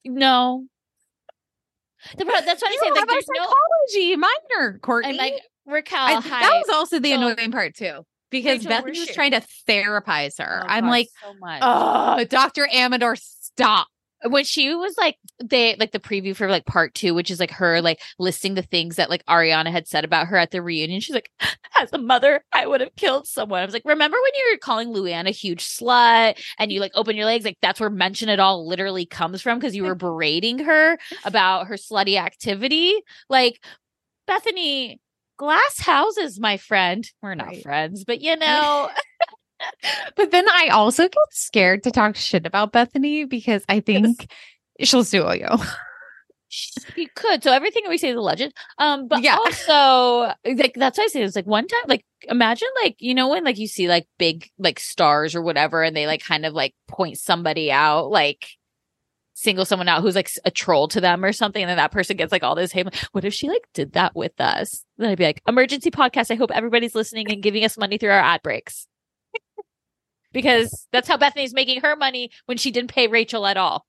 no. The, pro- that's what I say. Like, there's no. psychology minor, Courtney. And like Raquel, I- that was also the So- annoying part too, because Rachel, Bethenny was trying to therapize her. Oh, I'm God, like, so much. oh, Dr. Amador, stop. when she was like they like the preview for like part two, which is like her like listing the things that like Ariana had said about her at the reunion. She's like, (laughs) as a mother, I would have killed someone. I was like, remember when you were calling Luann a huge slut and you like open your legs? Like that's where mention it all literally comes from because you were (laughs) berating her about her slutty activity. Like Bethenny, glass houses, my friend. We're not Right. friends, but you (laughs) know, But then I also get scared to talk shit about Bethenny because I think she'll sue you. (laughs) She could. So everything we say is a legend. Um, but Yeah. also like that's why I say it's like one time, like imagine like you know when like you see like big like stars or whatever, and they like kind of like point somebody out, like single someone out who's like a troll to them or something, and then that person gets like all this hate. What if she like did that with us? Then I'd be like, emergency podcast. I hope everybody's listening and giving us money through our ad breaks. (laughs) Because that's how Bethenny's making her money when she didn't pay Rachel at all.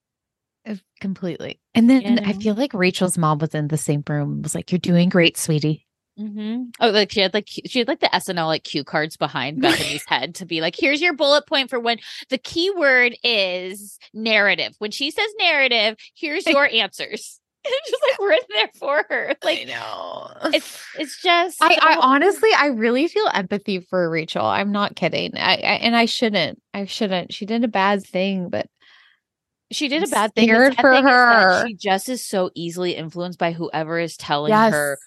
Uh, Completely. And then You I feel like Rachel's mom was in the same room, was like, You're doing great, sweetie. Mm-hmm. Oh, like she had like she had like the SNL like cue cards behind (laughs) Bethenny's head to be like, here's your bullet point for when the key word is narrative. When she says narrative, here's your answers. (laughs) It's just like written there for her. Like I know. it's it's just I, I honestly, I really feel empathy for Rachel. I'm not kidding. I, I and I shouldn't. I shouldn't. She did a bad thing, but she did a bad thing. Scared for thing her. She just is so easily influenced by whoever is telling yes, her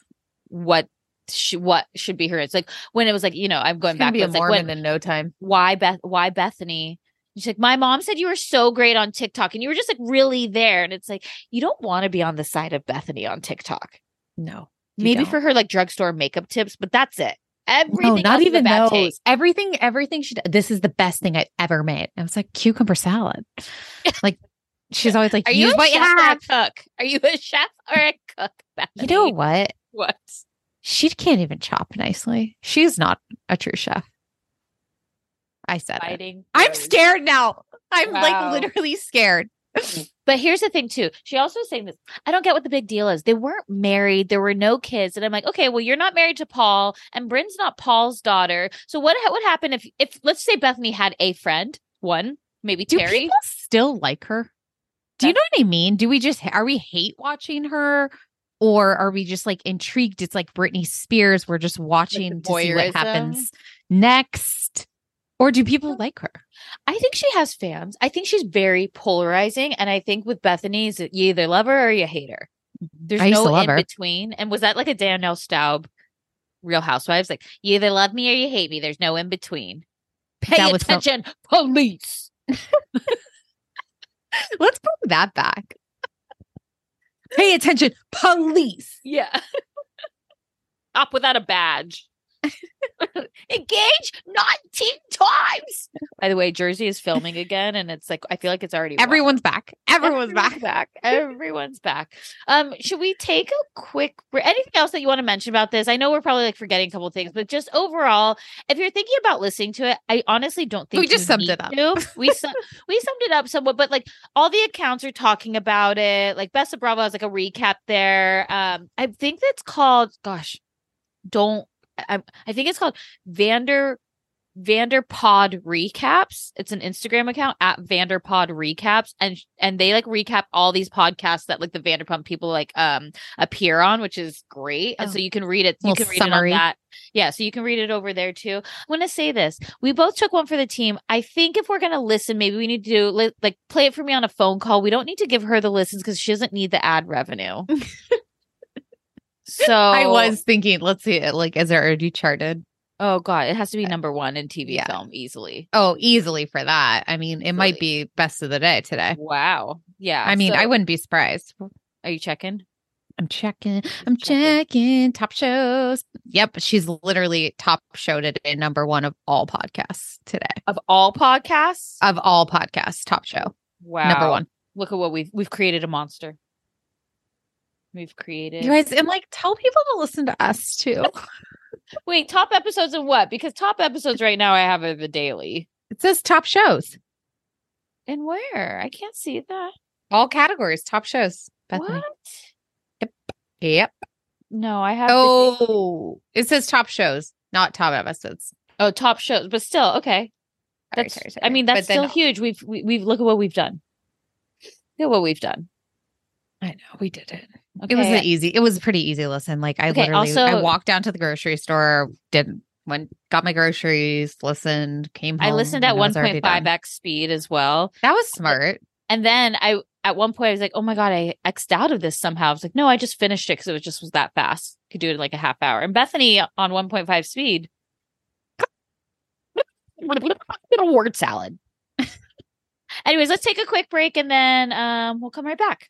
what she, what should be her. It's like when it was like you know I'm going back. be a It's like when, in no time. why Beth why Bethenny? She's like, my mom said you were so great on TikTok and you were just like really there. And it's like, you don't want to be on the side of Bethenny on TikTok. No, Maybe don't. for her like drugstore makeup tips, but that's it. Everything no, not even those. take. Everything, everything she. This is the best thing I've ever made. I was like cucumber salad. (laughs) like she's always like, Are you a chef or a cook? Are you a chef or a cook? You know what? what? She can't even chop nicely. She's not a true chef. I said it. I'm scared now. I'm Wow. like literally scared. (laughs) But here's the thing too. She also was saying this. I don't get what the big deal is. They weren't married. There were no kids. And I'm like, okay, well, you're not married to Paul, and Brynn's not Paul's daughter. So what would happen if if let's say Bethenny had a friend, one, maybe Do Terry? still like her? Do you know what I mean? Do we just are we hate watching her? Or are we just like intrigued? It's like Britney Spears. We're just watching to see what happens next. Or do people like her? I think she has fans. I think she's very polarizing. And I think with Bethenny, is that you either love her or you hate her. There's no in her. between. And was that like a Danielle Staub Real Housewives? Like, you either love me or you hate me. There's no in between. Pay That attention, police. (laughs) Let's bring that back. Pay attention, police. Yeah. (laughs) Up without a badge. (laughs) Engage 19 times. By the way, Jersey is filming again, and it's like I feel like it's already. Everyone's back. Everyone's back. back. Everyone's back. Um, should we take a quick anything else that you want to mention about this? I know we're probably like forgetting a couple of things, but just overall, if you're thinking about listening to it, I honestly don't think We just summed it up. to. We sum- we summed it up somewhat, but like all the accounts are talking about it. Like Best of Bravo has like a recap there. Um, I think that's called gosh, don't I, I think it's called Vander Vanderpod recaps. It's an Instagram account at Vanderpod recaps, and and they like recap all these podcasts that like the Vanderpump people like um appear on, which is great. And Oh. so you can read it. You can read summary. it on that. Yeah, so you can read it over there too. I'm gonna say this: we both took one for the team. I think if we're gonna listen, maybe we need to do li- like play it for me on a phone call. We don't need to give her the listens because she doesn't need the ad revenue. (laughs) so I was thinking, let's see, uh, like, is it already charted? Oh god, it has to be uh, number one in TV yeah. film easily. Oh, easily for that. I mean, it might be best of the day today. Wow. Yeah. I mean, I wouldn't be surprised. Are you checking? I'm checking. I'm Checking. checking top shows. Yep, she's literally top show today, number one of all podcasts today. Of all podcasts? Of all podcasts, top show, wow. number one. Look at what we've we've created a monster. We've created You guys, and like, tell people to listen to us too. (laughs) Wait, top episodes of what? Because top episodes right now I have are the daily. it says top shows, And where? I can't see that. all categories, top shows. Bethenny. What? Yep. Yep. No, I have Oh, it says top shows, not top episodes. oh top shows, but still okay. Sorry, That's sorry, I mean that's still huge. We've we, we've look at what we've done. Look at what we've done. I know we did it. Okay. It was an easy. It was a pretty easy listen. Like I Okay, literally, I walked down to the grocery store, did went, got my groceries, listened, came home. I listened at was already done. 1.5x speed as well. That was smart. And then I at one point I was like, oh my god, I xed out of this somehow. I was like, no, I just finished it because it was just was that fast. Could do it in like a half hour. And Bethenny on 1.5 speed. Little (laughs) word salad. (laughs) Anyways, let's take a quick break and then um, we'll come right back.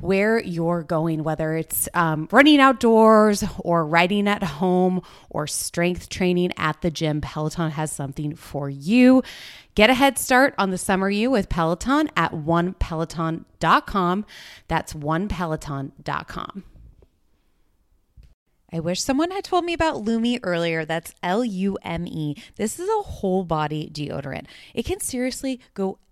where you're going, whether it's um, running outdoors or riding at home or strength training at the gym. Peloton has something for you. Get a head start on the summer you with Peloton at onepeloton.com. That's onepeloton.com. I wish someone had told me about Lume earlier. That's L U M E. This is a whole body deodorant. It can seriously go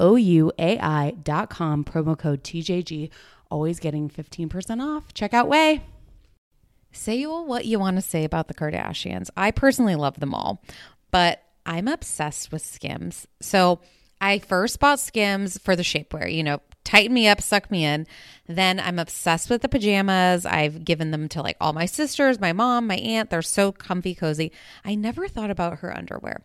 O-U-A-I.com, promo code TJG, always getting 15% off. Check out Ouai. Say what you want to say about the Kardashians. I personally love them all, but I'm obsessed with Skims. So I first bought Skims for the shapewear, you know, tighten me up, suck me in. Then I'm obsessed with the pajamas. I've given them to like all my sisters, my mom, my aunt. They're so comfy, cozy. I never thought about her underwear.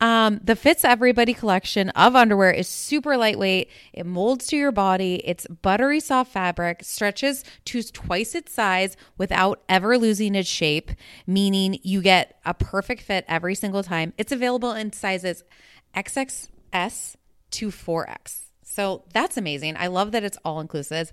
Um, the Fits Everybody collection of underwear is super lightweight. It molds to your body. It's buttery soft fabric, stretches to twice its size without ever losing its shape, meaning you get a perfect fit every single time. It's available in sizes XX S to 4X. So that's amazing. I love that it's all inclusive.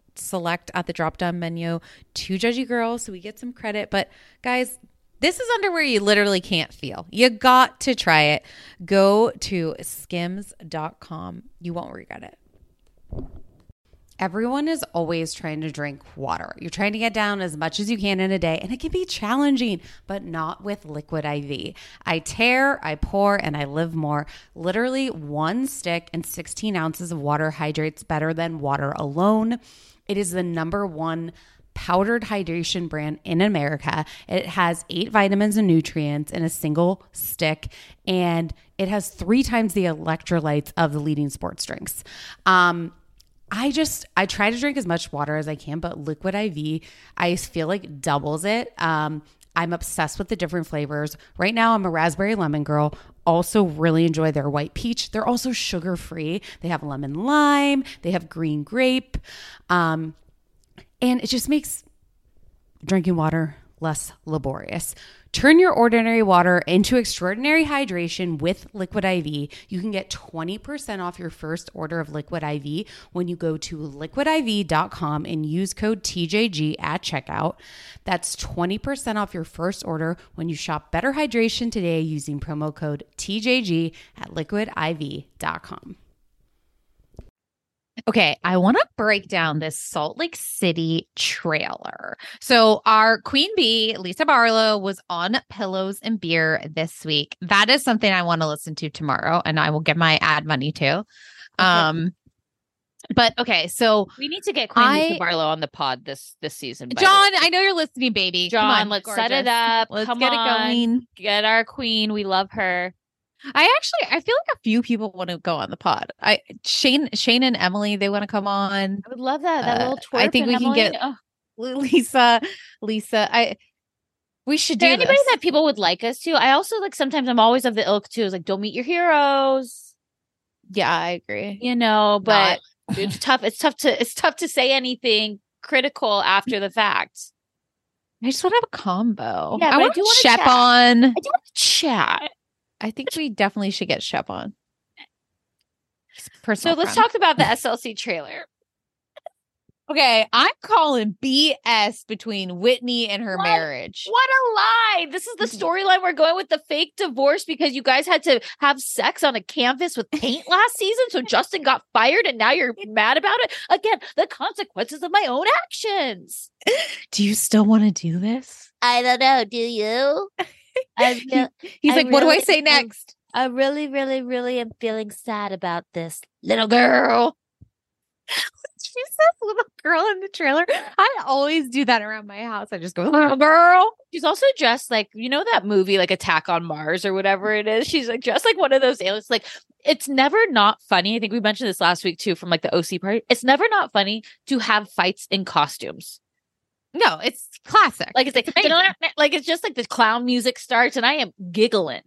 select at the drop down menu to Judgy Girl so we get some credit. But guys, this is underwear you literally can't feel. You got to try it. Go to skims.com. You won't regret it. Everyone is always trying to drink water. You're trying to get down as much as you can in a day, and it can be challenging, but not with Liquid IV. I tear, I pour, and I live more. Literally, one stick and 16 ounces of water hydrates better than water alone. It is the number one powdered hydration brand in America. It has eight vitamins and nutrients in a single stick, and it has three times the electrolytes of the leading sports drinks. Um, I just I try to drink as much water as I can, but liquid IV I feel like doubles it. Um, I'm obsessed with the different flavors. Right now, I'm a raspberry lemon girl. Also, really enjoy their white peach. They're also sugar free. They have lemon lime, they have green grape. Um, and it just makes drinking water less laborious. Turn your ordinary water into extraordinary hydration with Liquid IV. You can get 20% off your first order of Liquid IV when you go to liquidiv.com and use code TJG at checkout. That's 20% off your first order when you shop Better Hydration today using promo code TJG at liquidiv.com. Okay, I want to break down this Salt Lake City trailer. So, our Queen Bee, Lisa Barlow, was on Pillows and Beer this week. That is something I want to listen to tomorrow, and I will get my ad money to. (laughs) Okay. Um, but okay, so we need to get Queen I, Lisa Barlow on the pod this this season. John, I know you're listening, baby. John, on, let's gorgeous. set it up. Let's Come get on. it going. Get our queen. We love her. I actually I feel like a few people want to go on the pod. I Shane Shane and Emily they want to come on. I would love that. That uh, little twerp. I think we Emily. can get oh. Lisa Lisa. I we should do anybody this. that people would like us to. I also like sometimes I'm always of the ilk too. Is like don't meet your heroes. Yeah, I agree. You know, but Not. it's tough. It's tough to it's tough to say anything critical after the fact. I just want to have a combo. Yeah, I want to Shep on. I do want to chat. I think we definitely should get Shep on. so let's talk about the SLC trailer. Okay, I'm calling BS between Whitney and her what? marriage. What a lie. This is the storyline we're going with the fake divorce because you guys had to have sex on a canvas with (laughs) paint last season. So Justin got fired and now you're mad about it. Again, the consequences of my own actions. (laughs) Do you still want to do this? I don't know. Do you? (laughs) (laughs) Feel, He's I like, really, what do I say next? I really, really, really am feeling sad about this little girl. (laughs) she says little girl in the trailer. I always do that around my house. I just go, little girl. She's also dressed like, you know, that movie, like Attack on Mars or whatever it is. She's like dressed like one of those aliens. Like, it's never not funny. I think we mentioned this last week too from like the OC party. It's never not funny to have fights in costumes. No, it's classic. Like it's like it's like it's just like the clown music starts and I am giggling.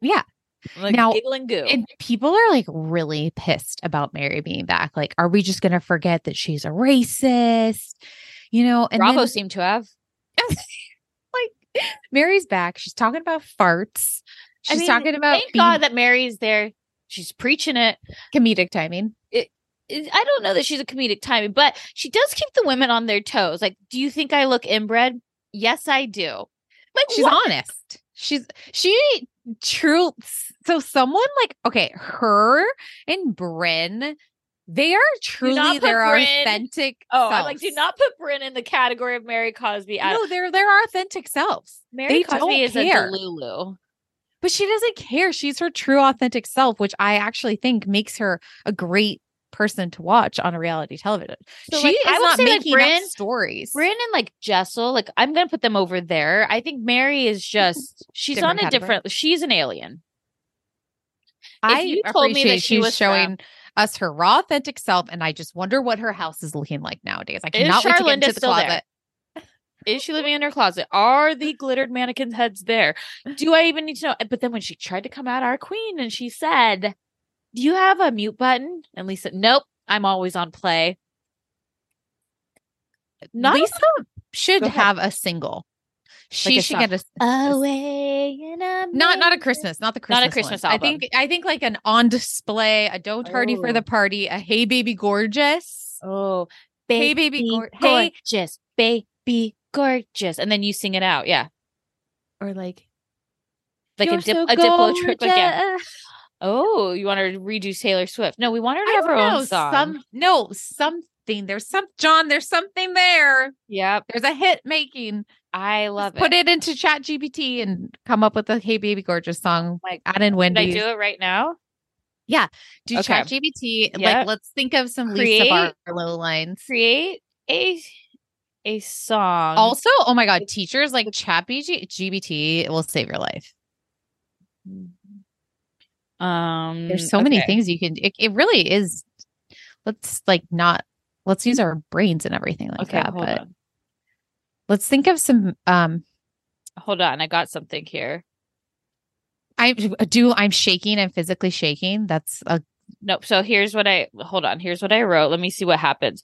Yeah. Like now, giggling goo. And people are like really pissed about Mary being back. Like, are we just gonna forget that she's a racist? You know, and Bravo then, seemed to have (laughs) like Mary's back. She's talking about farts. She's I mean, talking about thank being, God that Mary's there. She's preaching it. Comedic timing. It, I don't know that she's a comedic timing, but she does keep the women on their toes. Like, do you think I look inbred? Yes, I do. Like, she's what? honest. She's she true. So someone like okay, her and Brynn, they are truly their Brynn, authentic. Oh, selves. I like do not put Brynn in the category of Mary Cosby. No, they're their authentic selves. Mary they Cosby is care. a Delulu. But she doesn't care. She's her true authentic self, which I actually think makes her a great person to watch on a reality television. So, she like, is I not say, making like, stories. Brynn and like Jessel, like I'm gonna put them over there. I think Mary is just (laughs) she's different on a category. different. She's an alien. I you told me that she was showing. From, us her raw, authentic self. And I just wonder what her house is looking like nowadays. I cannot wait to get into the closet. Is she living in her closet? Are the glittered mannequin heads there? (laughs) Do I even need to know? But then when she tried to come at our queen and she said, Do you have a mute button? And Lisa, Nope, I'm always on play. Not Lisa should have a single. She a should song. get a away in a not not a. Christmas, not the Christmas, Not a Christmas one. album. I think I think like an on display, a don't tardy for Oh. the party, a hey baby gorgeous. Oh, Hey, baby, gor- hey, hey. gorgeous, baby, gorgeous, and then you sing it out, yeah, Or like like a, "You're dip, so a Diplo trick again. Gorgeous." Oh, you want her to redo Taylor Swift? No, we want her to I have her know, own song. Some no, something. There's some John, there's something there. Yep, There's a hit making. I love Put it. Put it into Chat GBT and come up with a Hey Baby Gorgeous song. Like, Add in Can I Wendy. do it right now? Yeah. Do Okay. Chat GBT. Yep. Like, let's think of some Create- Lisa Barlow lines. Create a a song. Also, oh my God, teachers like Chat GBT will save your life. Mm. Um, There's so many things you can. It, it really is. Let's like not. Let's use our brains and everything like Okay, that. hold But on. let's think of some. Um, Hold on, I got something here. I do. I'm shaking. I'm physically shaking. That's a Nope. So here's what I hold on. Here's what I wrote. Let me see what happens.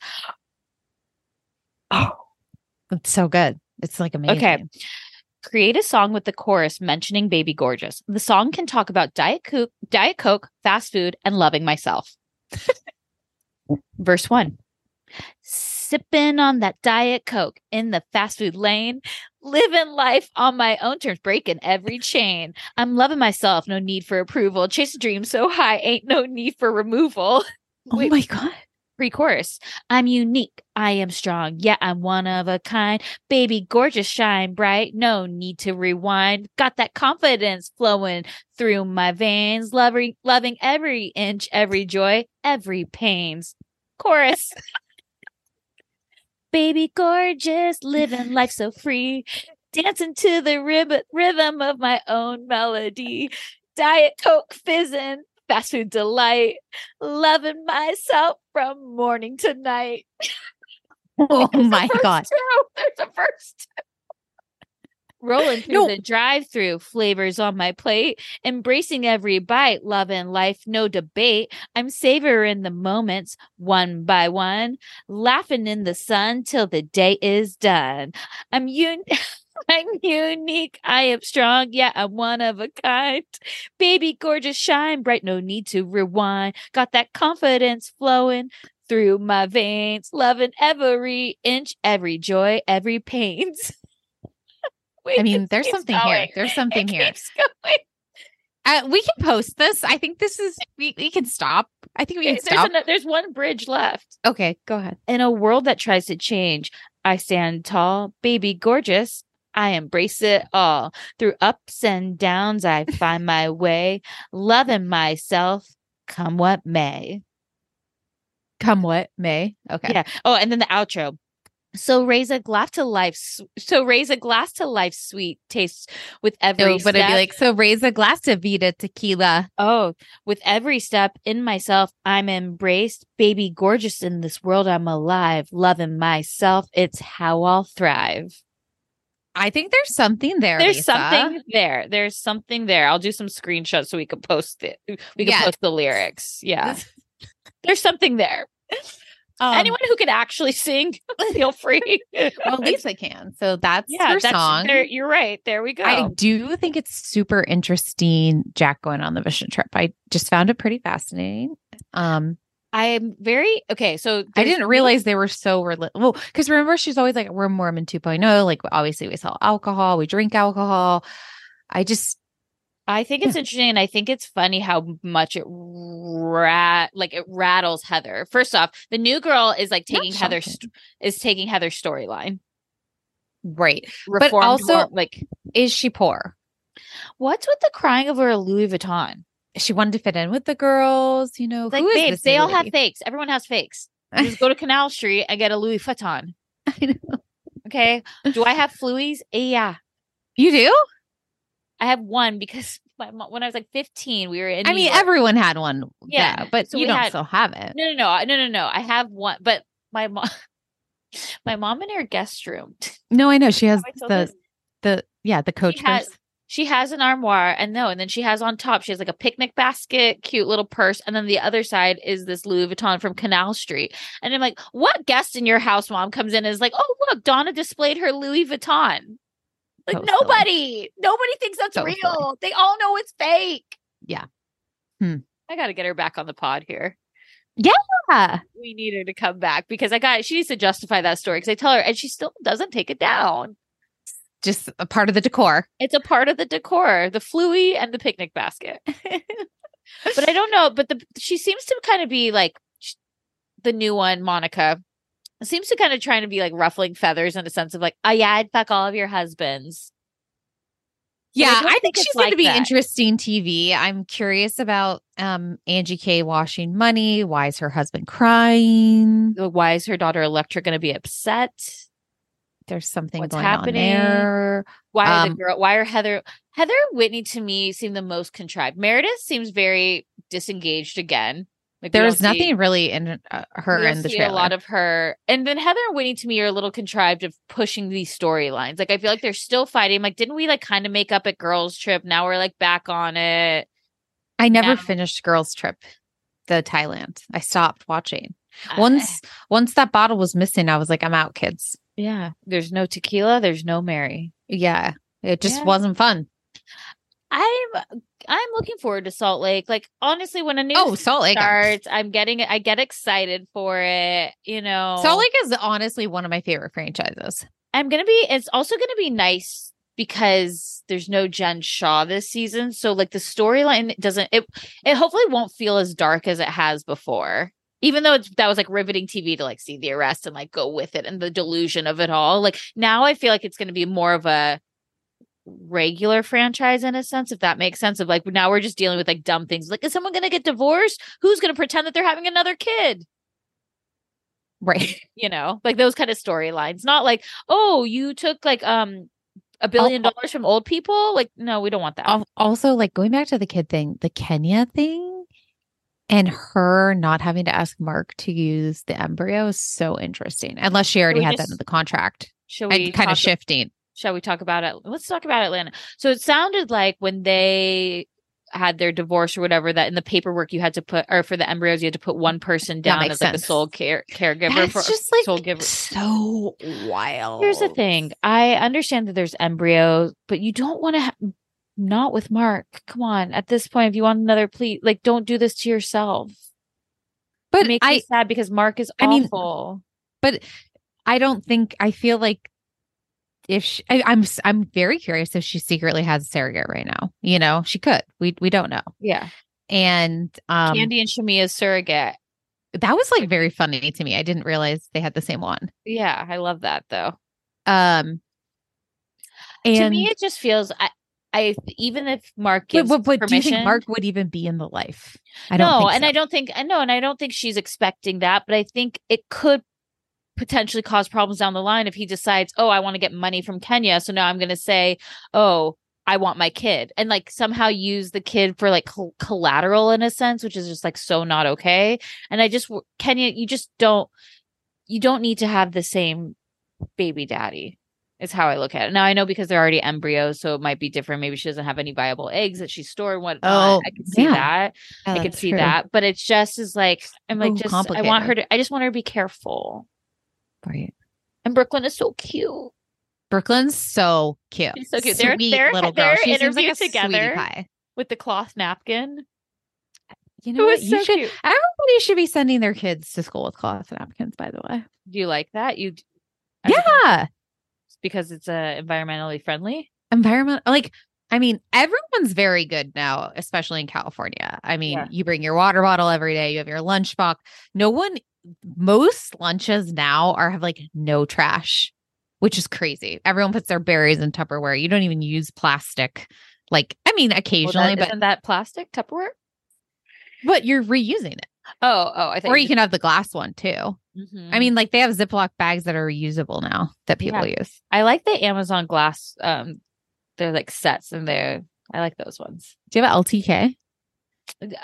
Oh, (gasps) It's so good. It's like amazing. Okay. Create a song with the chorus mentioning Baby Gorgeous. The song can talk about Diet Coke, Diet Coke, fast food, and loving myself. (laughs) Verse one. Sipping on that Diet Coke in the fast food lane, living life on my own terms, breaking every chain. I'm loving myself, no need for approval. Chase a dream so high, ain't no need for removal. Oh Wait. my god. Pre chorus. I'm unique. I am strong. Yeah, I'm one of a kind. Baby, gorgeous, shine bright. No need to rewind. Got that confidence flowing through my veins. Loving, loving every inch, every joy, every pains. Chorus. (laughs) Baby, gorgeous, living life so free. Dancing to the rib- rhythm of my own melody. Diet Coke fizzing, fast food delight loving myself from morning to night. (laughs) Oh my god. two. There's a first. Rolling through No. the drive-through, flavors on my plate, embracing every bite, loving life, no debate. I'm savoring the moments one by one, laughing in the sun till the day is done. I'm un- (laughs) (laughs) I'm unique. I am strong. Yeah, I'm one of a kind. Baby, gorgeous, shine bright. No need to rewind. Got that confidence flowing through my veins, loving every inch, every joy, every pain. (laughs) I mean, there's something here. There's something It here. going. Uh, we can post this. I think this is we, we can stop. I think we can There's, stop. ano- there's one bridge left. okay, go ahead. In a world that tries to change, I stand tall, baby, gorgeous. I embrace it all. Through ups and downs, I find my way, loving myself, come what may. Come what may. Okay. Yeah. Oh, and then the outro. So raise a glass to life. So raise a glass to life. Sweet tastes with every So, but it'd be like, so raise a glass to Vida tequila. Oh, with every step in myself, I'm embraced. Baby, gorgeous in this world, I'm alive. Loving myself, it's how I'll thrive. I think there's something there. There's Lisa. something there. There's something there. I'll do some screenshots so we can post it. We can Yeah. post the lyrics. Yeah. (laughs) There's something there. Um, Anyone who can actually sing, (laughs) feel free. well, Lisa can. So that's yeah, her that's song. there. You're right. There we go. I do think it's super interesting, Jack going on the mission trip. I just found it pretty fascinating. Um, I'm very okay. So I didn't realize they were so rel- well because remember she's always like we're Mormon 2.0 like obviously we sell alcohol we drink alcohol I just I think it's interesting, and I think it's funny how much it rat like it rattles Heather. First off, the new girl is like taking Heather's shocking. is taking Heather's storyline. right Reformed also- whore- like is she poor what's with the crying over a Louis Vuitton? She wanted to fit in with the girls you know Like, babes, they new all have fakes. Everyone has fakes. You (laughs) Just go to Canal Street and get a Louis Vuitton. (laughs) I know. Okay. Do I have fluies? Yeah. you do I have one because (laughs) my mom when I was like 15. We were in. I mean, everyone had one. Yeah, Yeah, but so you don't had- still have it. No, no, no, no, no, no. I have one, but my mom, my mom in her guest room. No, I know she has Have I told the the yeah the coach has, purse. She has an armoire, and no, and then she has on top. She has like a picnic basket, cute little purse, and then the other side is this Louis Vuitton from Canal Street. And I'm like, what guest in your house, mom, comes in and is like, oh look, Donna displayed her Louis Vuitton. Like So silly. nobody, nobody thinks that's So real. silly. They all know it's fake. Yeah. Hmm. I got to get her back on the pod here. Yeah, we need her to come back because I got she needs to justify that story because I tell her and she still doesn't take it down. Just a part of the decor. It's a part of the decor, the fluey and the picnic basket. (laughs) but I don't know. But the she seems to kind of be like the new one, Monica. Seems to kind of trying to be like ruffling feathers in a sense of like, oh yeah, I'd fuck all of your husbands. But I Yeah, I, think think she's going like to be that. interesting TV. I'm curious about um Angie K washing money. Why is her husband crying? Why is her daughter Electra going to be upset? There's something What's going happening? on there. Why are the Um, girl? Why are Heather Heather Whitney to me seem the most contrived? Meredith seems very disengaged again. Like There's don't see- nothing really in uh, her in the see trailer. a lot of her, and then Heather and Whitney to me are a little contrived of pushing these storylines. Like I feel like they're still fighting. Like didn't we like kind of make up at Girls Trip? Now we're like back on it. I never now- finished Girls Trip, the Thailand. I stopped watching. Uh, Once once that bottle was missing, I was like, I'm out, kids. Yeah, there's no tequila. There's no Mary. Yeah. It just Yeah. wasn't fun. I'm I'm looking forward to Salt Lake. Like honestly, when a new Oh, Salt Lake. starts, I'm getting I get excited for it. You know, Salt Lake is honestly one of my favorite franchises. I'm gonna be. It's also gonna be nice because there's no Jen Shah this season, so like the storyline doesn't. It it hopefully won't feel as dark as it has before. Even though it's, that was like riveting TV to like see the arrest and like go with it and the delusion of it all. Like now, I feel like it's going to be more of a regular franchise in a sense, if that makes sense. Of like now we're just dealing with like dumb things. Like, is someone going to get divorced? Who's going to pretend that they're having another kid? Right. (laughs) you know like those kind of storylines not like oh you took like um a billion dollars from old people like no we don't want that Also, like going back to the kid thing, the Kenya thing and her not having to ask Mark to use the embryo is so interesting. Unless she already had just- that in the contract. shall we And kind of shifting. shall we talk about it let's talk about atlanta so it sounded like when they had their divorce or whatever that in the paperwork you had to put or for the embryos you had to put one person down as like the sense. sole care caregiver for just like sole giver so wild. here's the thing i understand that there's embryos but you don't want to ha- not with mark come on at this point if you want another please like don't do this to yourself But it makes I me sad because Mark is I mean, awful. I don't think I feel like if she, I, I'm s- I'm very curious if she secretly has a surrogate right now. You know, she could. We we don't know. yeah, And um Kandi and Shamea's surrogate. that was like very funny to me. I didn't realize they had the same one. Yeah, I love that though. Um and to me, it just feels. I, I even if Mark but, gives but, but do you think Mark would even be in the life? I don't no, think and so. I don't think I know, and I don't think she's expecting that. But I think it could potentially cause problems down the line if he decides, oh, I want to get money from Kenya, so now I'm going to say, oh. I want my kid and like somehow use the kid for like col- collateral in a sense, which is just like so not okay. And I just, Kenya, you just don't, you don't need to have the same baby daddy is how I look at it. Now I know because they're already embryos, so it might be different. Maybe she doesn't have any viable eggs that she's stored. What? Oh, I can see yeah. that. Yeah, I could that's see true. that, but it's just as like I'm like Ooh, just I want her to. I just want her to be careful. Right. And Brooklyn is so cute. Brooklyn's so cute. She's so cute. They're- they're- little girl. they're She seems like a interviewed together. with the cloth napkin. You know what? was You so should cute. everybody should be sending their kids to school with cloth napkins, by the way. Do you like that? You Yeah. Because it's uh, environmentally friendly. environment like i mean everyone's very good now especially in california i mean Yeah. you bring your water bottle every day you have your lunch box no one most lunches now are have like no trash which is crazy everyone puts their berries in tupperware you don't even use plastic like i mean Well, occasionally that, but isn't that plastic Tupperware? but you're reusing it Oh, oh, I think. or you can have the glass one too Mm-hmm. i mean like they have ziploc bags that are reusable now that people use I like the Amazon glass. Um, they're like sets and they're I like those ones. Do you have LTK?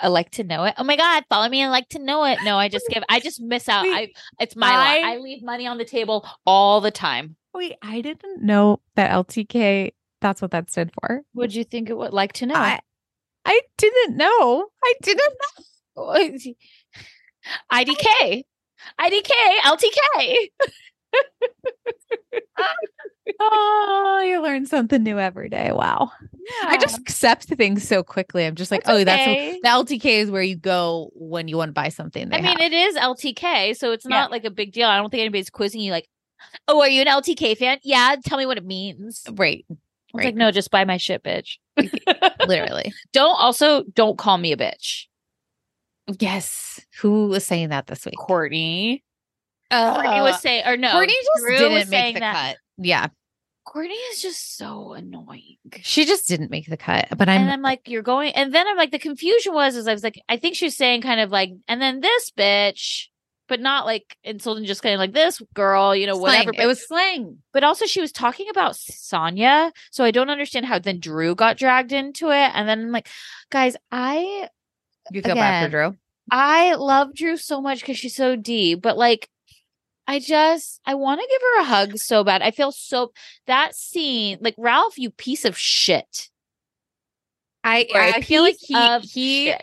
I like to know it. Oh my god, follow me and like to know it. No, I just give. I just miss out. I it's my I- lot. I leave money on the table all the time. Wait, I didn't know that LTK. That's what that stood for. Would you think it would like to know? I, I didn't know. I didn't know. IDK, IDK, LTK. Oh, you learn something new every day. Wow. I just accept things so quickly. I'm just like, That's oh, that's okay. the LTK is where you go when you want to buy something. I mean, have. it is LTK, so it's Yeah. not like a big deal. I don't think anybody's quizzing you like, "Oh, are you an LTK fan?" Yeah, tell me what it means. It's right, like, right. no, just buy my shit, bitch. literally. (laughs) don't also don't call me a bitch, Yes. Who was saying that this week? Courtney. Uh, Courtney was saying, or no, Courtney just Drew didn't make the that. cut. Yeah, Courtney is just so annoying. she just didn't make the cut. But I'm and I'm like, you're going, and then I'm like, the confusion was, is I was like, I think she was saying kind of like, and then this bitch, but not like insulting, just kind of like this girl, you know, whatever. But, It was slang. but also she was talking about Sanya, so I don't understand how then Drew got dragged into it, and then I'm like, guys, I You feel bad for Drew. I love Drew so much because she's so deep, but like, I just I want to give her a hug so bad. I feel so that scene, like Ralph, you piece of shit. I You're a I feel like he he shit.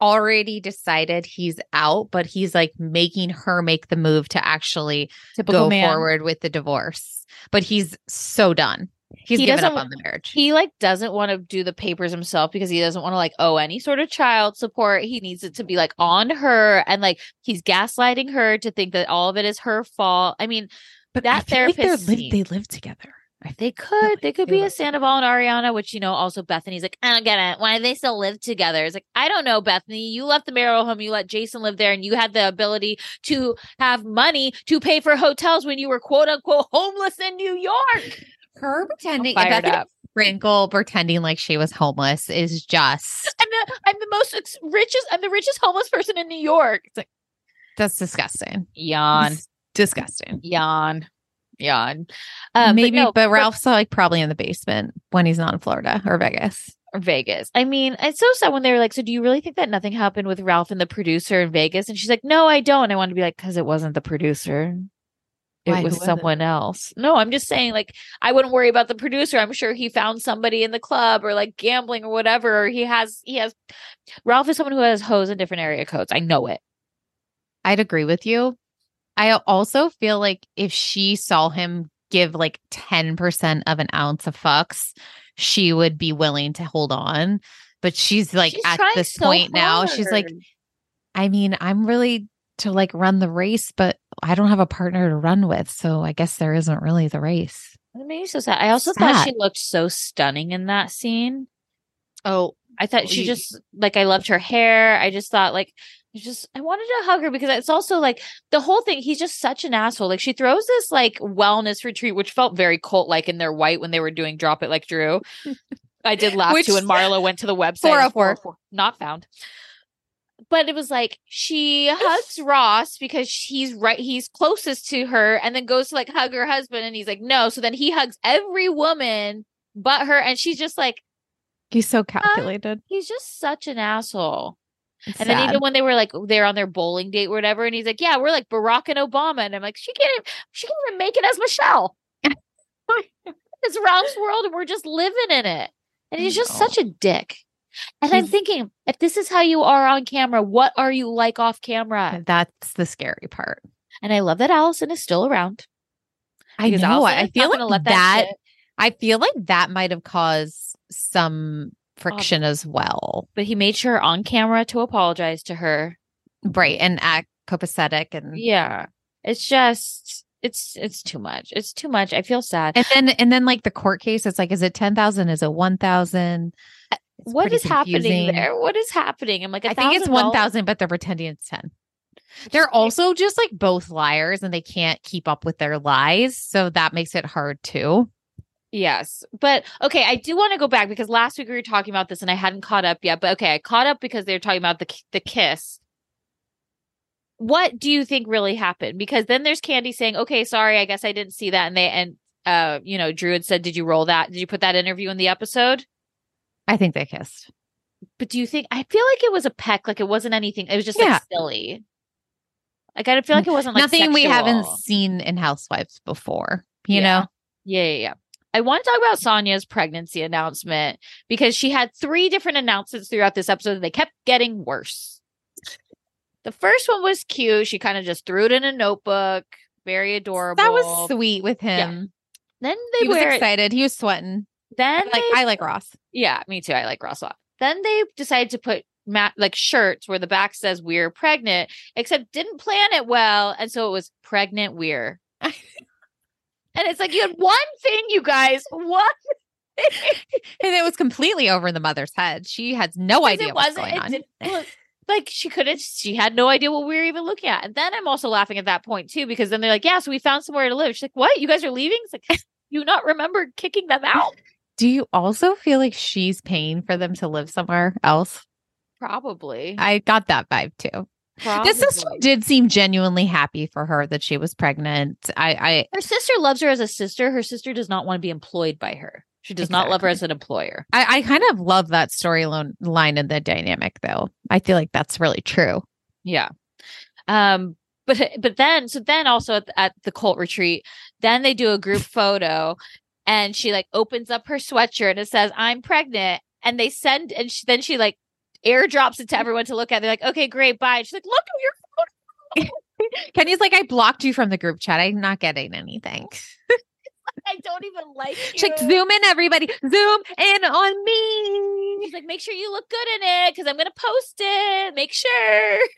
already decided he's out, but he's like making her make the move to actually Typical go man. forward with the divorce. But he's so done. He's He given up doesn't- on the marriage. he like doesn't want to do the papers himself because he doesn't want to like owe any sort of child support. He needs it to be like on her and like he's gaslighting her to think that all of it is her fault. I mean, but that I feel like they're therapist live- scene- they live together. They could like they could they be a Sandoval and Ariana, which you know also Bethenny's like, I don't get it. Why do they still live together? It's like, I don't know, Bethenny. You left the marital home, you let Jason live there, and you had the ability to have money to pay for hotels when you were quote unquote homeless in New York. Her pretending fired up. (laughs) Sprinkle pretending like she was homeless is just I'm the I'm the most richest I'm the richest homeless person in New York. It's like that's disgusting. yawn. It's disgusting. yawn yawn um Maybe, but, but, no, Ralph's like probably in the basement when he's not in Florida or Vegas. or vegas i mean it's so sad when they were like so do you really think that nothing happened with ralph and the producer in vegas and she's like no i don't i want to be like because it wasn't the producer it Why, was was it? someone else no i'm just saying like i wouldn't worry about the producer i'm sure he found somebody in the club or like gambling or whatever or he has he has ralph is someone who has hoes in different area codes i know it I'd agree with you. I also feel like if she saw him give like 10% of an ounce of fucks, she would be willing to hold on. But she's like She's at this so point now, she's like. I mean, I'm really to like run the race, but I don't have a partner to run with. So I guess there isn't really the race. It made me so sad. I also thought she looked so stunning in that scene. Oh, I thought oh, she just like I loved her hair. I just thought like it's just I wanted to hug her because it's also like the whole thing. He's just such an asshole. Like she throws this like wellness retreat, which felt very cult like in their white when they were doing Drop It Like Drew. (laughs) I did laugh Which- too when Marlo went to the (laughs) website. and 404. 404 not found. But it was like she hugs Ross because he's right, he's closest to her, and then goes to like hug her husband, and he's like, no. So then he hugs every woman but her, and she's just like, he's so calculated. he's just such an asshole. It's And then even when they were like they're on their bowling date or whatever, and he's like, "Yeah, we're like Barack and Obama," and I'm like, "She can't, even, she can't even make it as Michelle." (laughs) it's Ralph's world, and we're just living in it. And he's mm, just know. such a dick. And I'm thinking, if this is how you are on camera, what are you like off camera? That's the scary part. And I love that Allison is still around. I know. Allison I feel like let that. shit- I feel like that might have caused some friction as well. But he made sure on camera to apologize to her. Right. And act copacetic and Yeah, it's just it's it's too much. It's too much. I feel sad. and then and then like the court case, it's like, is it ten thousand? Is it one thousand? What is happening there? What is happening? I'm like, I think it's $1,000? but they're pretending it's ten. They're also just like both liars and they can't keep up with their lies. So that makes it hard too. Yes. But okay, I do want to go back because last week we were talking about this and I hadn't caught up yet. But okay, I caught up because they were talking about the the kiss. What do you think really happened? Because then there's Kandi saying, "Okay, sorry, I guess I didn't see that." And they and uh, you know, Drew had said, "Did you roll that? Did you put that interview in the episode?" I think they kissed. But do you think I feel like it was a peck, like it wasn't anything. It was just Yeah. like silly. Like I kind of feel mm. like it wasn't like Nothing we haven't seen in Housewives before, you Yeah. know? Yeah, yeah, yeah. I want to talk about Sanya's pregnancy announcement because she had three different announcements throughout this episode and they kept getting worse. The first one was cute. She kind of just threw it in a notebook. Very adorable. That was sweet with Yeah. him. Then they He it. excited. He was sweating. Then Like they I like Ross. Yeah, me too. I like Ross a lot. Then they decided to put mat like shirts where the back says "We're pregnant," except didn't plan it well, and so it was "Pregnant We're." (laughs) and it's like you had one thing, you guys, one. And it was completely over the mother's head. She has no idea it what's going on. look- like she couldn't. She had no idea what we were even looking at. And then I'm also laughing at that point too because then they're like, "Yeah, so we found somewhere to live." She's like, "What? You guys are leaving?" It's like, "You not remember kicking them out?" Do you also feel like she's paying for them to live somewhere else? Probably. I got that vibe too. The sister did seem genuinely happy for her that she was pregnant. I, I Her sister loves her as a sister. Her sister does not want to be employed by her. She does not love her as an employer. I, I kind of love that storyline line in the dynamic though. I feel like that's really true. Yeah. Um but but then so then also at, at the cult retreat, then they do a group photo and she like opens up her sweatshirt and it says I'm pregnant and they send and she, then she like airdrops it to everyone to look at. They're like, "Okay, great, bye." And she's like, "Look at your photo." (laughs) Kenny's like, I blocked you from the group chat. I'm not getting anything. (laughs) I don't even like you. She's like, zoom in, everybody. Zoom in on me. She's like, "Make sure you look good in it cuz I'm going to post it. Make sure." (laughs)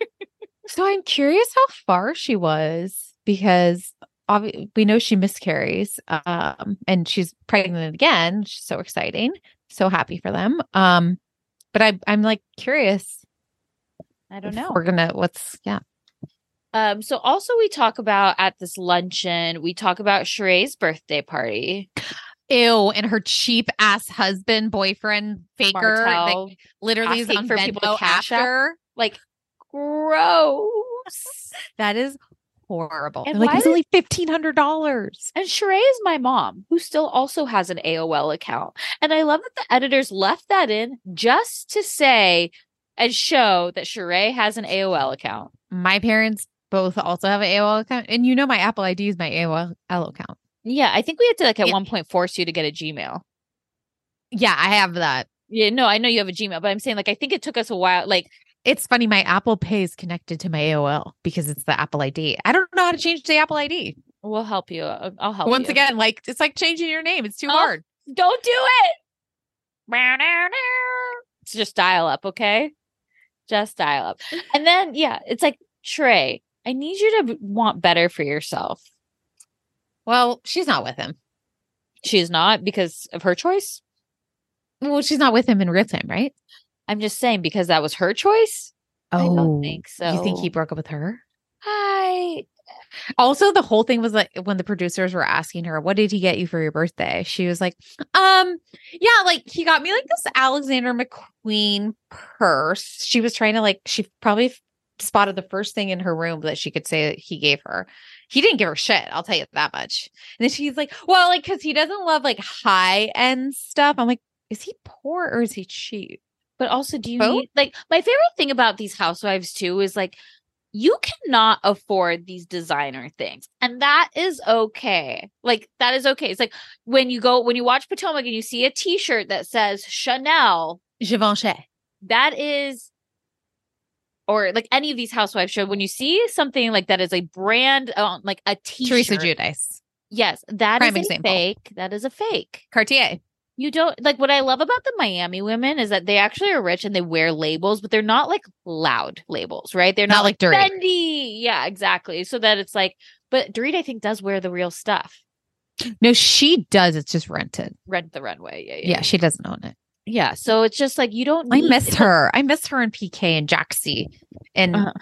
So I'm curious how far she was because obvi- we know she miscarries um, and she's pregnant again. She's so exciting. So happy for them. Um, but I, I'm like curious. I don't know. We're gonna what's yeah. Um, so also we talk about at this luncheon, we talk about Sheree's birthday party. Ew, and her cheap ass husband, boyfriend, faker, Martell, literally is on for people to cash after. like gross. (laughs) That is horrible. And They're like it's only fifteen hundred dollars. And Sheree is my mom, who still also has an AOL account. And I love that the editors left that in just to say and show that Sheree has an AOL account. My parents both also have an AOL account, and you know my Apple ID is my AOL account. Yeah, I think we had to like at Yeah. one point force you to get a Gmail. Yeah, I have that. Yeah, no, I know you have a Gmail, but I'm saying like I think it took us a while. Like It's funny. My Apple Pay is connected to my AOL because it's the Apple ID. I don't know how to change the Apple ID. we'll help you. uh, I'll help Once you. again, like it's like changing your name. It's too Oh. hard. Don't do it. Bow, dow, dow. It's just dial up, okay? Just dial up. (laughs) And then, yeah, it's like, Trey, I need you to want better for yourself. Well, she's not with him. She's not because of her choice. Well, she's not with him and with him, right? I'm just saying because that was her choice. I don't think so. Oh, You think he broke up with her? I Also, the whole thing was like when the producers were asking her, "What did he get you for your birthday?" She was like, "Um, yeah, like he got me like this Alexander McQueen purse." She was trying to like she probably spotted the first thing in her room that she could say that he gave her. He didn't give her shit, I'll tell you that much. And then she's like, "Well, like cuz he doesn't love like high end stuff." I'm like, "Is he poor or is he cheap?" But also, do you Both? need like my favorite thing about these housewives too is like you cannot afford these designer things, and that is okay. Like that is okay. It's like when you go when you watch Potomac and you see a T-shirt that says Chanel, Givenchy. that is. Or like any of these housewives show, when you see something like that is a brand, uh, like a T-shirt, Teresa Giudice. yes, that is Prime a example. fake. That is a fake. Cartier. You don't like what I love about the Miami women is that they actually are rich and they wear labels, but they're not like loud labels, right? They're not, Not like Dorit. Fendi. Yeah, exactly. So that it's like, but Dorit, I think, does wear the real stuff. No, she does. It's just rented. Rent the runway. Yeah, yeah. Yeah, she doesn't own it. Yeah. So it's just like you don't I need miss her. I miss her and PK and Jaxie and Uh-huh.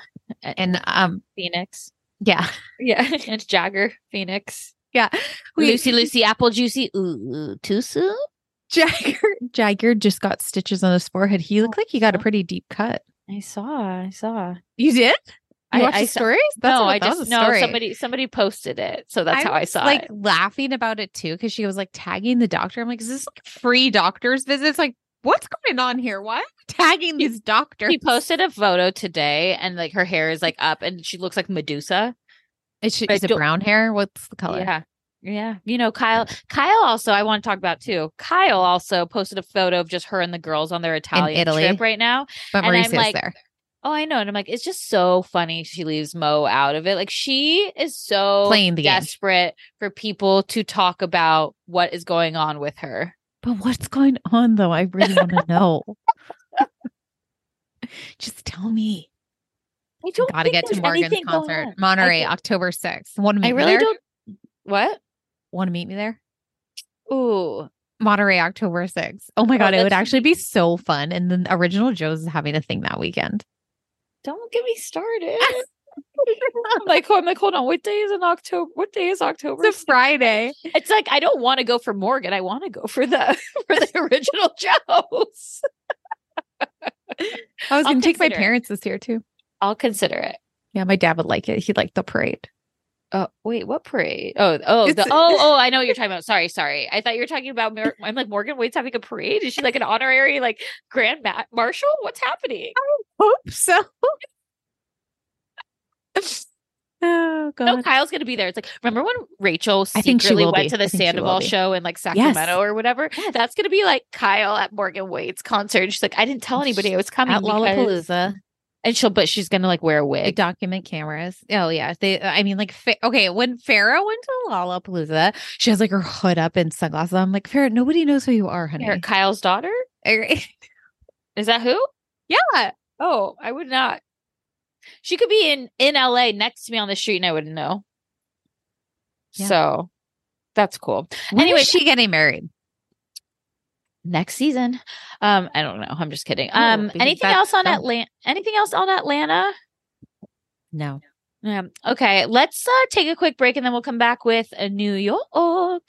and um Phoenix. yeah Yeah. (laughs) and Jagger, Phoenix. yeah Lucy, Lucy, Apple Juicy. Ooh, too soon? Jagger (laughs) Jagger just got stitches on his forehead. He looked oh, like he got a pretty deep cut. I saw. I saw. You did? You I- watched I the saw- stories? no, what- I just no. Somebody somebody posted it, so that's how I saw like it. laughing about it too because she was like tagging the doctor. I'm like, is this like free doctor's visits? Like, what's going on here? Why am I tagging these doctors? He posted a photo today and like her hair is like up and she looks like Medusa. Is, she, is it brown hair? What's the color? Yeah. Yeah. You know, Kyle, Kyle also, I want to talk about too. Kyle also posted a photo of just her and the girls on their Italian trip right now. But And I'm Mauricio's like, there. Oh, I know. And I'm like, it's just so funny she leaves Mo out of it. Like she is so Playing the game. desperate for people to talk about what is going on with her. But what's going on though? I really want to (laughs) know. Just tell me. I don't Gotta get to Morgan's concert. Monterey, I, October 6th. Want to meet I really there? don't. What? Want to meet me there? Ooh. Monterey, October 6th. Oh my Oh, God, it would actually be so fun. And then Original Joe's is having a thing that weekend. Don't get me started. (laughs) I'm like, I'm like, hold on. What day is in October? What day is October? It's a Friday. It's like I don't want to go for Morgan. I want to go for the (laughs) for the original (laughs) Joes. I was going to take my parents this year too. I'll consider it. Yeah, my dad would like it. He'd like the parade. Oh wait, what parade? Oh, oh, the, oh, oh! (laughs) I know what you're talking about. Sorry, sorry. I thought you were talking about. Mor- I'm like Morgan Wade's having a parade. Is she like an honorary like grand ma- marshal? What's happening? I Hope so. (laughs) oh God. No, Kyle's gonna be there. It's like remember when Rachel I think she secretly went be. to the I think she will Sandoval show in like Sacramento or whatever? That's gonna be like Kyle at Morgan Wade's concert. She's like, I didn't tell anybody I was coming At because-" Lollapalooza. And she'll, but she's gonna like wear a wig. document cameras. Oh yeah, they. I mean, like, Fa- okay, when Farrah went to Lollapalooza, she has like her hood up and sunglasses. I'm like, Farrah, nobody knows who you are, honey. Kyle's daughter er, (laughs) is that who? Yeah. Oh, I would not. She could be in in LA next to me on the street, and I wouldn't know. Yeah. So that's cool. When Anyway, she getting married? Next season, um, I don't know. I'm just kidding. Um, anything else on. Atlanta? Anything else on Atlanta? No. Yeah. Okay, let's uh, take a quick break, and then we'll come back with a New York.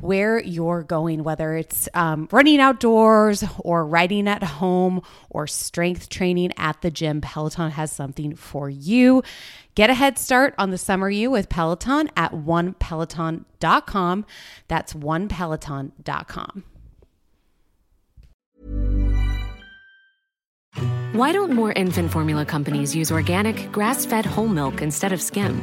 where you're going, whether it's um, running outdoors or riding at home or strength training at the gym. Peloton has something for you. Get a head start on the summer you with Peloton at onepeloton.com. That's onepeloton.com. Why don't more infant formula companies use organic, grass fed whole milk instead of skim?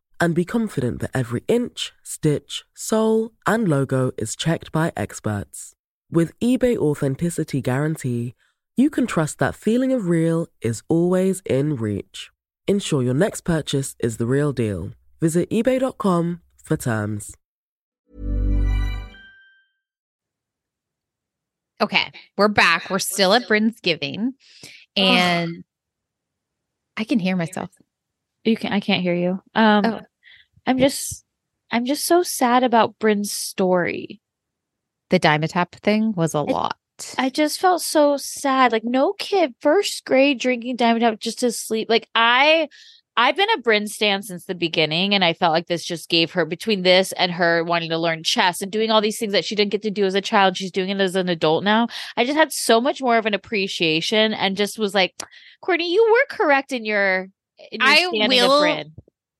and be confident that every inch, stitch, sole, and logo is checked by experts. With eBay Authenticity Guarantee, you can trust that feeling of real is always in reach. Ensure your next purchase is the real deal. Visit eBay.com for terms. Okay, we're back. We're still at Brynnsgiving, and I can hear myself. You can I can't hear you. Um Oh. I'm just I'm just so sad about Brynn's story. The Dimetapp thing was a lot. I just felt so sad. Like no kid first grade drinking Dimetapp just to sleep. Like I I've been a Brynn stan since the beginning, and I felt like this just gave her between this and her wanting to learn chess and doing all these things that she didn't get to do as a child. She's doing it as an adult now. I just had so much more of an appreciation and just was like, Courtney, you were correct in your in your I will- Brynn.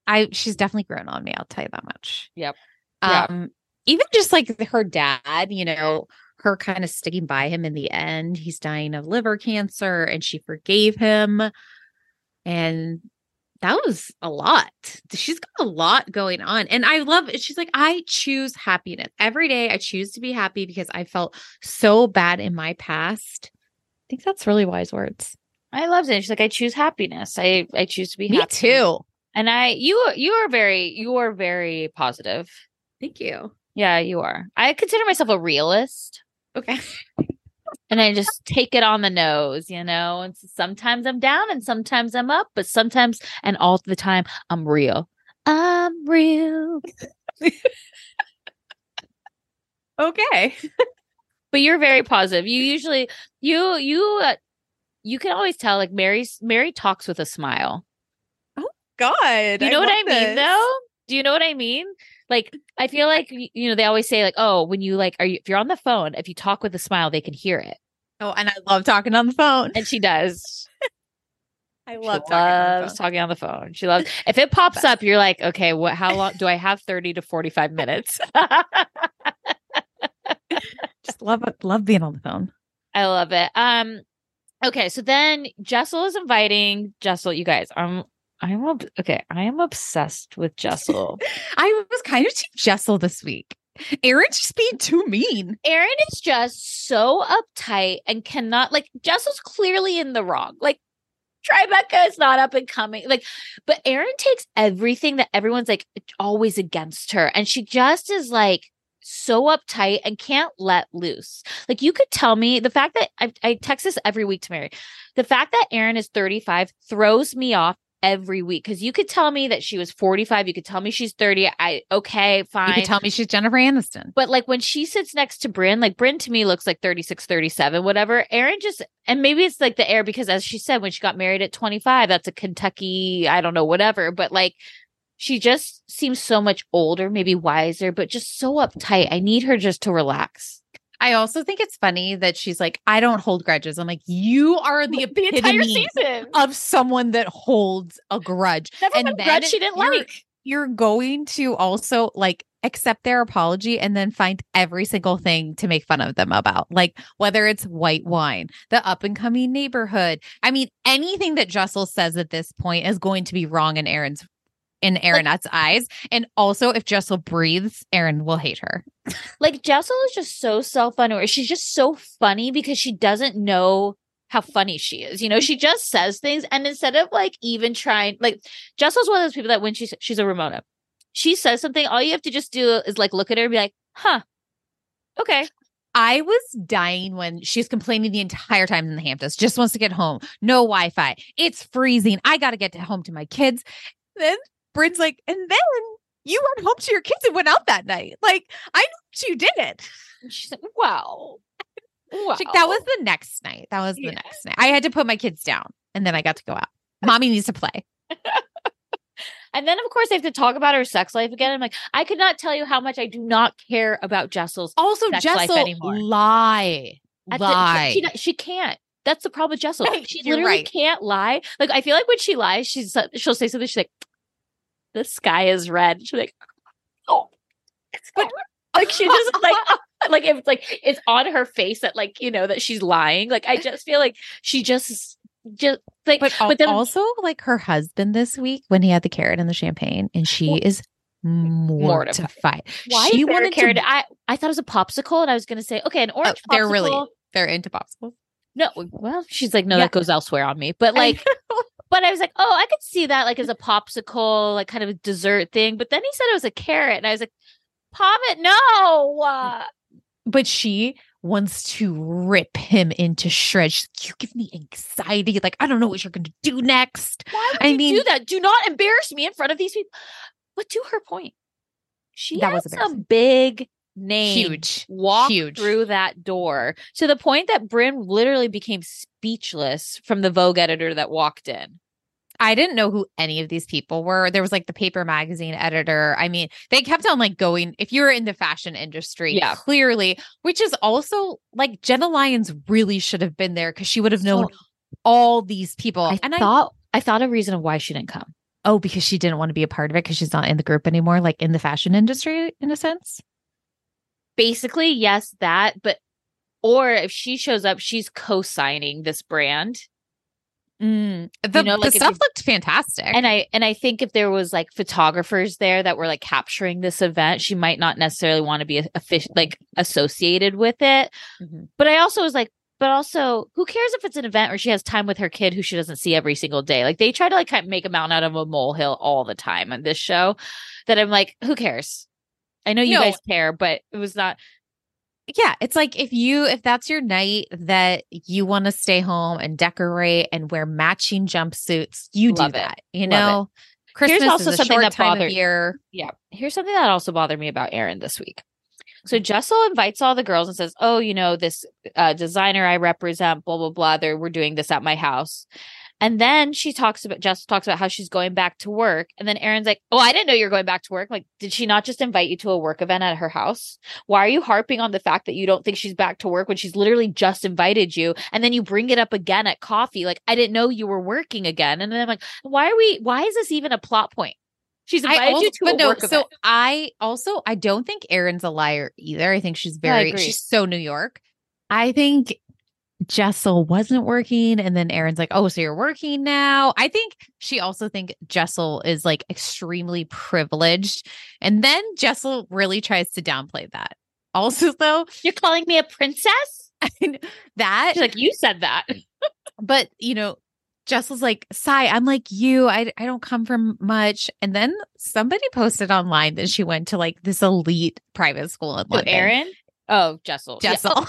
I she's definitely grown on me. I'll tell you that much. Yep. Um, even just like her dad, you know, her kind of sticking by him in the end. He's dying of liver cancer, and she forgave him, and that was a lot. She's got a lot going on, and I love. it. She's like, I choose happiness every day. I choose to be happy because I felt so bad in my past. I think that's really wise words. I loved it. She's like, I choose happiness. I I choose to be Me happy. too. And I you you are very you are very positive. Thank you. Yeah, you are. I consider myself a realist. Okay. (laughs) And I just take it on the nose, you know. And so sometimes I'm down and sometimes I'm up, but sometimes and all the time I'm real. I'm real. (laughs) Okay. But you're very positive. You usually you you uh, you can always tell like Mary's Mary talks with a smile. God. You know what I mean though? Do you know what I mean? Like I feel like you know they always say like oh when you like are you if you're on the phone if you talk with a smile they can hear it Oh, and I love talking on the phone. and she does. (laughs) I She love talking on the loves phone. talking on the phone. She loves if it pops up you're like okay what how long do I have 30 to 45 minutes? (laughs) Just love it. Love being on the phone. I love it. Um okay so then Jessel is inviting Jessel you guys I'm I'm ob- okay I am obsessed with Jessel. (laughs) I was kind of team Jessel this week. Erin's just being too mean. Erin is just so uptight and cannot like Jessel's clearly in the wrong. Like Tribeca is not up and coming. Like, but Erin takes everything that everyone's like always against her, and she just is like so uptight and can't let loose. Like you could tell me the fact that I, I text this every week to Mary. The fact that Erin is 35 throws me off every week because you could tell me that she was 45, you could tell me she's 30. I okay, fine. You could tell me she's Jennifer Aniston. But like when she sits next to Brynn, like Brynn to me looks like 36, 37, whatever. Erin just, and maybe it's like the air because as she said, when she got married at 25, that's a Kentucky, I don't know, whatever. But like she just seems so much older, maybe wiser, but just so uptight. I need her just to relax. I also think it's funny that she's like, I don't hold grudges. I'm like, you are the, (laughs) the entire season. of someone that holds a grudge. Never and grudge she didn't you're- like. You're going to also like accept their apology and then find every single thing to make fun of them about. Like whether it's white wine, the up and coming neighborhood. I mean, anything that Jessel says at this point is going to be wrong in Erin's in Erin's eyes. And also if Jessel breathes, Erin will hate her. Like Jessel is just so self-unaware. She's just so funny because she doesn't know how funny she is. You know, she just says things and instead of like even trying like Jessel's one of those people that when she's she's a Ramona, she says something, all you have to just do is like look at her and be like, huh. Okay. I was dying when she's complaining the entire time in the Hamptons, just wants to get home. No Wi Fi. It's freezing. I got to get to home to my kids. Then Brynn's like, and then you went home to your kids and went out that night. Like, I know you did it. She's like, wow. Like, that was the next night. That was the Yeah. next night. I had to put my kids down and then I got to go out. Mommy needs to play. (laughs) And then, of course, they have to talk about her sex life again. I'm like, I could not tell you how much I do not care about Jessel's. Also, Sex life Jessel, anymore. lie. at the- lie. she, she, she can't. That's the problem with Jessel. Right, (laughs) She literally right. can't lie. Like, I feel like when she lies, she's uh, she'll say something. She's like, "The sky is red." She's like, "Oh, it's red." like she just like (laughs) like it's like it's on her face that like you know that she's lying. Like I just feel like she just just like But, al- then also, like her husband this week when he had the carrot and the champagne, and she Well, is mortified. mortified. why she is there a wanted carrot? to I I thought it was a popsicle, and I was gonna say okay, an oh, orange. they're really- They're into popsicles. No, well, she's like, no, Yeah. that goes elsewhere on me. But like, but I was like, oh, I could see that like as a popsicle, like kind of a dessert thing. But then he said it was a carrot, and I was like, Pop no. Uh, but she wants to rip him into shreds. Like, you give me anxiety. Like, I don't know what you're going to do next. why would I you mean- do that? Do not embarrass me in front of these people. But to her point, she That has was a big name. Huge. Walk Huge. through that door to the point that Brynn literally became speechless from the Vogue editor that walked in. I didn't know who any of these people were. There was like the paper magazine editor. I mean, they kept on like going, if you're in the fashion industry, Yeah. clearly, which is also like Jenna Lyons really should have been there because she would have known So- all these people. I and I thought I thought a reason of why she didn't come. oh, because she didn't want to be a part of it because she's not in the group anymore, like in the fashion industry in a sense. basically yes that but or if she shows up she's co-signing this brand Mm. The, know, like, if stuff you- looked fantastic. and i and i think if there was like photographers there that were like capturing this event she might not necessarily want to be a, a fish like associated with it Mhm. but i also was like but also who cares if it's an event where she has time with her kid who she doesn't see every single day like they try to like kind of make a mountain out of a molehill all the time on this show that i'm like who cares i know you No. guys care but it was not yeah, it's like if you if that's your night that you want to stay home and decorate and wear matching jumpsuits, you Love do it. that. You Love know, Christmas also is a something short that time of bothered- year. Yeah. Here's something that also bothered me about Erin this week. So Mm-hmm. Jessel invites all the girls and says, "Oh, you know this uh, designer I represent, blah blah blah. They're we're doing this at my house." And then she talks about Jess talks about how she's going back to work. And then Erin's like, Oh, I didn't know you're going back to work. Like, did she not just invite you to a work event at her house? Why are you harping on the fact that you don't think she's back to work when she's literally just invited you? And then you bring it up again at coffee. Like, I didn't know you were working again. And then I'm like, why are we why is this even a plot point? She's invited also, you to a no, work so event. I also I don't think Erin's a liar either. I think she's very she's so New York. I think Jessel wasn't working and then Erin's like, "Oh, so you're working now?" I think she also think Jessel is like extremely privileged. And then Jessel really tries to downplay that. (laughs) Also though, You're calling me a princess? (laughs) that She's like, you said that. (laughs) but you know Jessel's like, Sai, I'm like you. I, I don't come from much. And then somebody posted online that she went to like this elite private school in London. Erin? Oh, Jessel. Yeah.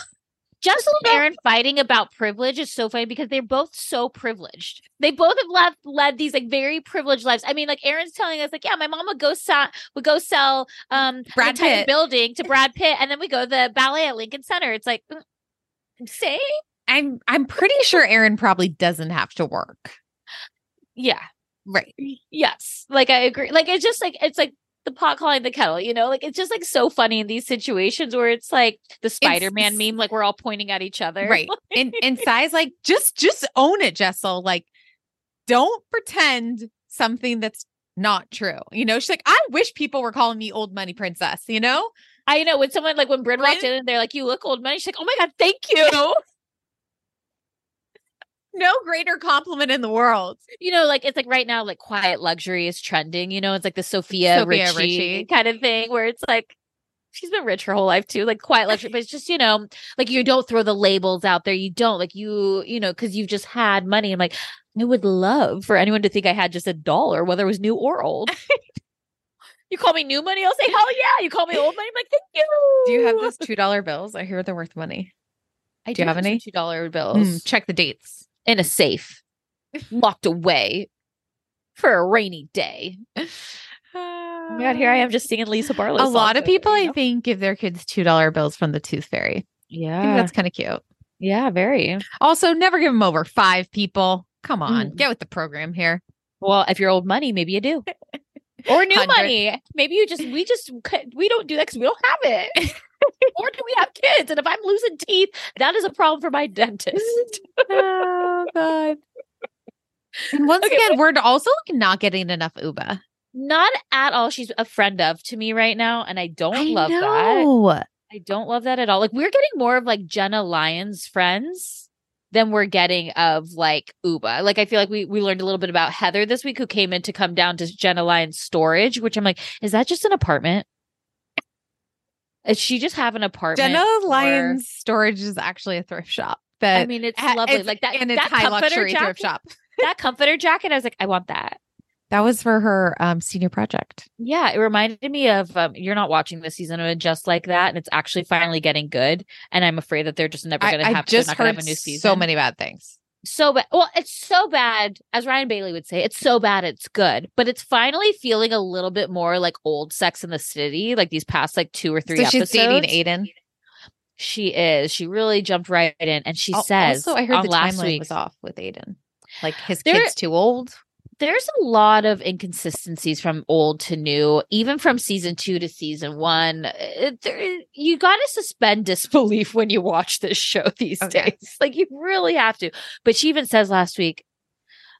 Jessel (laughs) and Erin fighting about privilege is so funny because they're both so privileged. They both have led led these like very privileged lives. I mean, like Erin's telling us, like, yeah, my mom would go sell would go sell um Brad the Pitt. building to (laughs) Brad Pitt, and then we go to the ballet at Lincoln Center. It's like, mm, I'm saying, I'm I'm pretty sure Erin probably doesn't have to work. yeah, Right. yes, like I agree. Like it's just like it's like the pot calling the kettle, you know? Like it's just like so funny in these situations where it's like the Spider-Man meme, like we're all pointing at each other. Right. And and Sai's like, just just own it, Jessel. Like, don't pretend something that's not true. You know, she's like, I wish people were calling me old money princess, you know? I know when someone like when Brynn walked in and they're like, "You look old money," she's like, "Oh my god, thank you." (laughs) (laughs) No greater compliment in the world. you know, like it's like right now, like quiet luxury is trending. You know, it's like the Sofia, Sofia Richie, Richie. kind of thing, where it's like she's been rich her whole life too, like quiet luxury. but it's just you know, like you don't throw the labels out there. You don't like you, you know, because you've just had money. I'm like, I would love for anyone to think I had just a dollar, whether it was new or old. (laughs) you call me new money, I'll say hell yeah. You call me old money, I'm like thank you. Do you have those two dollar bills? I hear they're worth money. I do you have any? two dollar bills Mm, check the dates. In a safe, locked away for a rainy day. Oh my god, here I am just singing Lisa Barlow. A lot of people, you I know? think, give their kids two dollar bills from the Tooth Fairy. I think Yeah, that's kind of cute. yeah, very. Also, never give them over five people. Come on, Mm. get with the program here. Well, if you're old money, maybe you do. (laughs) Or new 100. money. Maybe you just we just we don't do that because we don't have it. (laughs) (laughs) or do we have kids? And if I'm losing teeth, that is a problem for my dentist. (laughs) oh god. And once Okay, again, we're also like not getting enough Ubah. Not at all. She's a friend of to me right now, and I don't I love that. I don't love that at all. Like we're getting more of like Jenna Lyons friends than we're getting of like Ubah. Like I feel like we we learned a little bit about Heather this week who came in to come down to Jenna Lyons storage, which I'm like, is that just an apartment? She just have an apartment? Jenna for- Lyons Storage is actually a thrift shop. That I mean, it's ha- lovely. it's- like that, and it's that high luxury jacket, thrift shop. (laughs) that comforter jacket, I was like, I want that. That was for her um senior project. Yeah, it reminded me of um, you're not watching this season of just like that, and it's actually finally getting good. And I'm afraid that they're just never going to have. they're just heard have a new season. so many bad things. So bad. Well, it's so bad, as Ryan Bailey would say, it's so bad it's good. But it's finally feeling a little bit more like old Sex in the City, like these past like two or three so episodes. she's dating Aidan. She is. She really jumped right in, and she says, also, I heard the last timeline week, was off with Aidan. Like his There- kid's too old. There's a lot of inconsistencies from old to new, even from season two to season one. Uh, there, you got to suspend (laughs) disbelief when you watch this show these oh, Okay. days. Like you really have to. But she even says last week,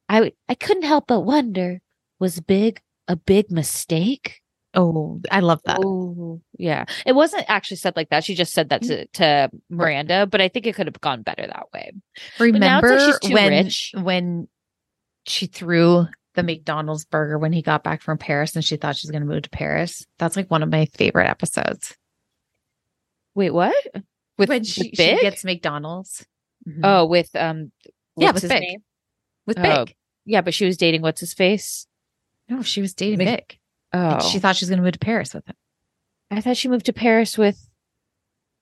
I I couldn't help but wonder, was big a big mistake? Oh, I love that. Oh, yeah. It wasn't actually said like that. She just said that mm. to, to Miranda, but I think it could have gone better that way. it's like Remember when rich. when she threw the McDonald's burger when he got back from Paris and she thought she was going to move to Paris? That's like one of my favorite episodes. Wait, what? With, when with she, she Big? gets McDonald's. Mhm. Oh, with um, Yeah, what's with his Big. name? with oh, Big. Yeah, but she was dating what's his face. No, she was dating Mc- Big. Oh, And She thought she was going to move to Paris with him. I thought she moved to Paris with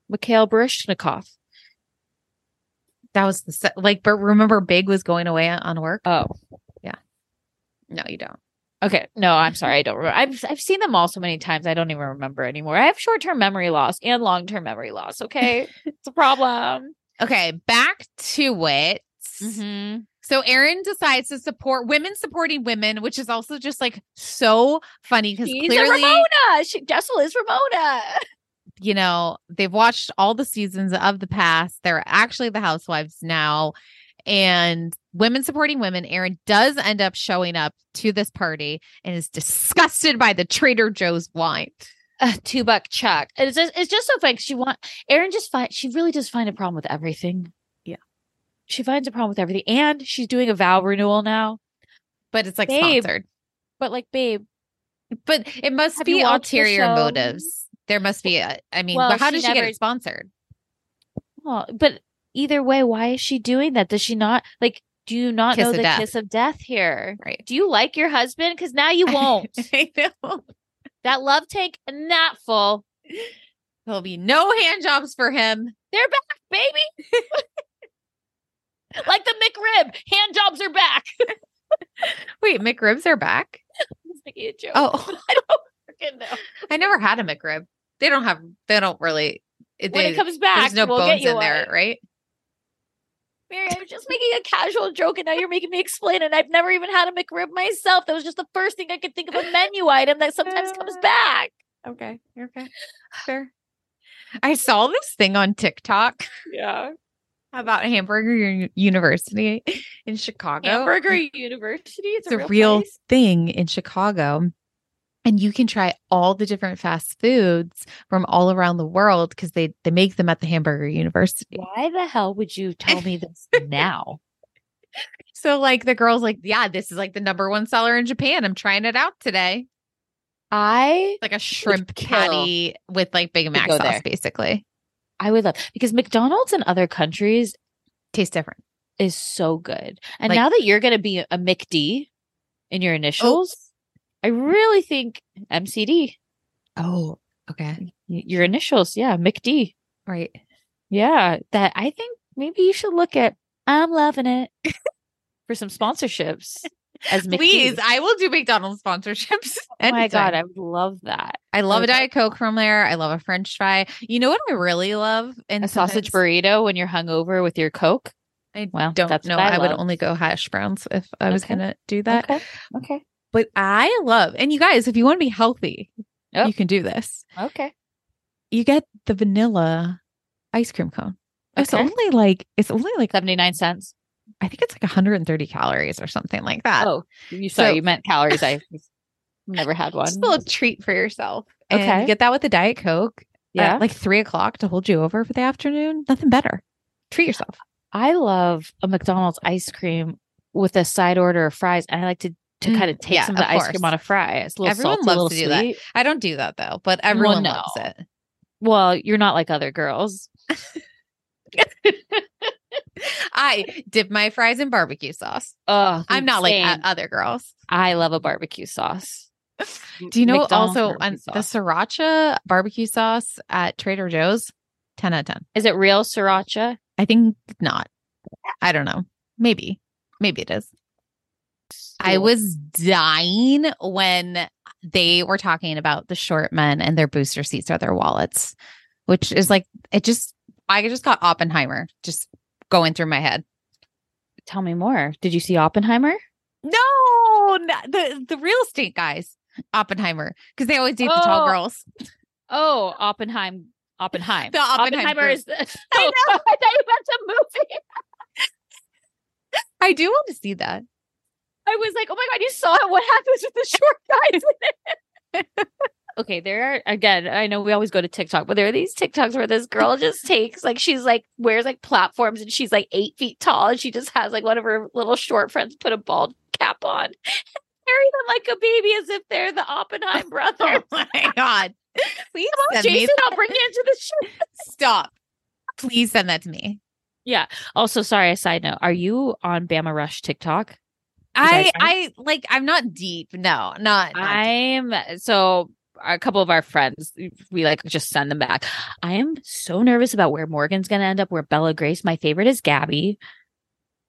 Mikhail Baryshnikov. That was the se- like, but remember, Big was going away on- work. Oh, yeah. No, you don't. okay. No, I'm sorry, I don't remember. I've I've seen them all so many times, I don't even remember anymore. I have short term memory loss and long term memory loss. Okay, (laughs) it's a problem. Okay, back to it. Mm-hmm. So Erin decides to support women supporting women, which is also just like so funny because clearly, Ramona. She, Jessel is Ramona. (laughs) you know, they've watched all the seasons of the past. They're actually the housewives now. And women supporting women, Erin does end up showing up to this party and is disgusted by the Trader Joe's wine. Uh, two buck chuck. It's just, it's just so funny. 'cause She want Erin just find she really does find a problem with everything. Yeah. she finds a problem with everything, and she's doing a vow renewal now. But it's like Babe. sponsored. But like, babe, But it must Have be ulterior motives. There must be a, I mean, Well, how she did she get never- it sponsored? well, but either way, why is she doing that? Does she not like? Do you not Kiss know the death. kiss of death here? Right. Do you like your husband? Because now you (laughs) won't. I know. that love tank not full. There'll be no hand jobs for him. They're back baby. (laughs) like the McRib, hand jobs are back. (laughs) Wait, McRibs are back. Just making a joke. Oh, I don't freaking know. I never had a McRib. They don't have. They don't really. Eh, when they- it comes back, there's no we'll get bones you in there, right? Mary, I was just making a casual joke, and now you're making me explain it. I've never even had a McRib myself. That was just the first thing I could think of a menu item that sometimes comes (sighs) back. Okay, you're okay. Sure. I saw this thing on TikTok Yeah. about Hamburger Uni- University in Chicago. Hamburger University. It's, It's a real place? thing in Chicago. And you can try all the different fast foods from all around the world because they, they make them at the Hamburger University. Why the hell would you tell me this (laughs) now? So, like, the girl's like, Yeah, this is like the number one seller in Japan. I'm trying it out today. I Like a shrimp patty with like Big Mac sauce, there. basically. I would love because McDonald's in other countries Tastes different. is so good. And Like- now that you're going to be a McD in your oh, initials, I really think MCD, Oh, okay. your initials, yeah, McD. Right. Yeah, that I think maybe you should look at I'm loving it (laughs) for some sponsorships as McD. Please, I will do McDonald's sponsorships. (laughs) oh my god. I would love that. I love a Okay. Diet Coke from there. I love a French fry. You know what I really love? And A sausage burrito when you're hungover with your Coke. I Well, don't that's know. I I, would only go hash browns if I was Okay. gonna do that. Okay. Okay. But I love, and you guys, if you want to be healthy, Yep. you can do this. Okay. You get the vanilla ice cream cone. It's only like it's only like 79 cents. I think it's like 130 calories or something like that. Oh, you sorry, So- you meant calories. I (laughs) never had one. Just a little treat for yourself. And Okay. you get that with the Diet Coke. Yeah. like three o'clock to hold you over for the afternoon. Nothing better. Treat yourself. I love a McDonald's ice cream with a side order of fries. And I like to to Mm, kind of take yeah, some of the of ice cream on a fry. It's a little Everyone salty, loves to do that. I don't do that though, but everyone no. loves it. Well, you're not like other girls. (laughs) I dip my fries in barbecue sauce. Oh, I'm not like other girls. I love a barbecue sauce. (laughs) Do you know McDonald's also on the sriracha barbecue sauce at Trader Joe's? 10 out of 10. Is it real sriracha? I think not. I don't know. Maybe. Maybe it is. I was dying when they were talking about the short men and their booster seats are their wallets, which is like, it just, I just got Oppenheimer just going through my head. Tell me more. Did you see Oppenheimer? No, the, the real estate guys, Oppenheimer, because they always date the tall Oh. girls. Oh, Oppenheim. Oppenheim. (laughs) The Oppenheim Oppenheimer group. is the. (laughs) I know. Oh, (laughs) I thought you meant the movie. I do want to see that. I was like, oh my god, you saw it. What happens with the short guys? okay, there are again. I know we always go to TikTok, but there are these TikToks where this girl just takes like she's like wears like platforms and she's like eight feet tall and she just has like one of her little short friends put a bald cap on, carry them like a baby as if they're the Oppenheim (laughs) oh brothers. Oh my God. Please Come on, send me Jason, I'll bring you (laughs) into the show. Stop. Please send that to me. Yeah. Also, sorry, a side note. Are you on Bama Rush TikTok? I I like I'm not deep. No, not, not. I'm so a couple of our friends, we like just send them back. I am so nervous about where Morgan's going to end up. Where Bella Grace, my favorite is Gabby.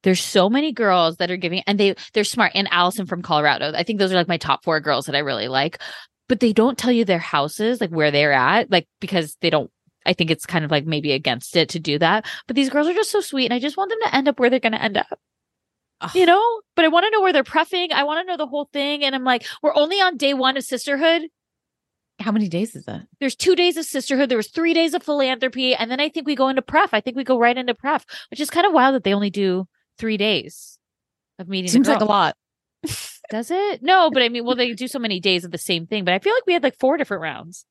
There's so many girls that are giving, and they they're smart. And Allison from Colorado. I think those are like my top four girls that I really like. But they don't tell you their houses, like where they're at, like because they don't. I think it's kind of like maybe against it to do that. But these girls are just so sweet, and I just want them to end up where they're going to end up. You know but i want to know where they're prefing i want to know the whole thing and i'm like we're only on day one of sisterhood How many days is that? there's two days of sisterhood there was three days of philanthropy and then i think we go into pref i think we go right into pref which is kind of wild that they only do three days of meeting Seems like a lot. does it no but i mean well they do so many days of the same thing but i feel like we had like four different rounds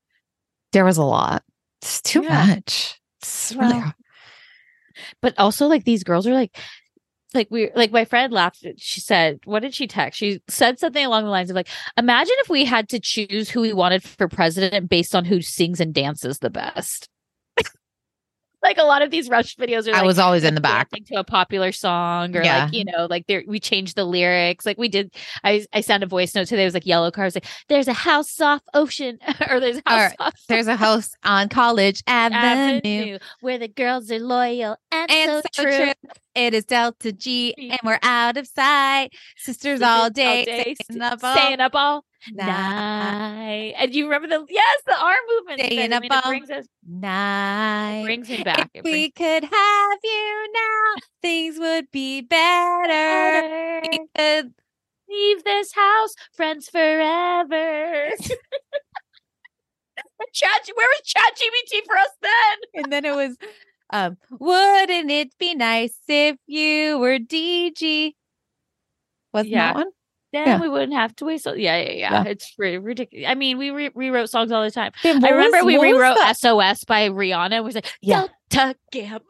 There was a lot. It's too Yeah. much. It's really Well, but also like these girls are like like we like my friend laughed she said what did she text she said something along the lines of like imagine if we had to choose who we wanted for president based on who sings and dances the best (laughs) like a lot of these rush videos are I was always in the back. to a popular song or Yeah. like you know like there we changed the lyrics like we did i i sent a voice note today it was like yellow cars like there's a house off ocean (laughs) or there's a house Or off (laughs) There's a house on College Avenue. avenue where the girls are loyal and, And so, true. It is Delta G, and we're out of sight. Sisters all day, day staying up all staying up all night. night. And you remember the yes, the arm movement. Staying I up mean, all brings us night. brings me back. If It we could have you now, things would be better. We could- leave this house, friends forever. (laughs) (laughs) Chat, where was Chat GPT for us then? and then it was, um, wouldn't it be nice if you were DG? Wasn't Yeah. that one? Then Yeah. we wouldn't have to wait. So yeah, yeah, yeah. Yeah. It's pretty ridiculous. I mean, we re- rewrote songs all the time. Then I remember was- we rewrote? SOS by Rihanna. It was like Yeah. Delta Gam.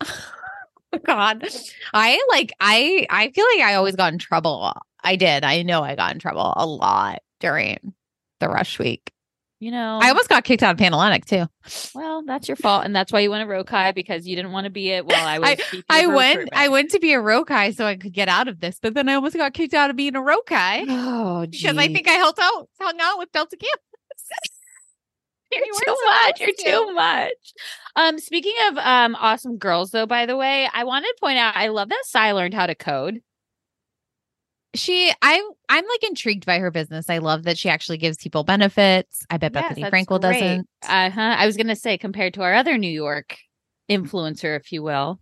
(laughs) God, I like I I feel like I always got in trouble. I did. I know I got in trouble a lot during the rush week. You know, I almost got kicked out of Panhellenic too. well, that's your fault, and that's why you went to Rho Chi because you didn't want to be it while I (laughs) was. VP I went I went to be a Rho Chi so I could get out of this, but then I almost got kicked out of being a Rho Chi (sighs) Oh, because I think I held out hung out with Delta Gam. (laughs) You're You too much. You're to. too much. Um, speaking of um awesome girls, though, by the way, I wanted to point out I love that Sai learned how to code. She i'm I'm like intrigued by her business. I love that she actually gives people benefits. I bet Yes, Bethenny Frankel great. doesn't. Uh huh. I was gonna say compared to our other New York influencer, if you will.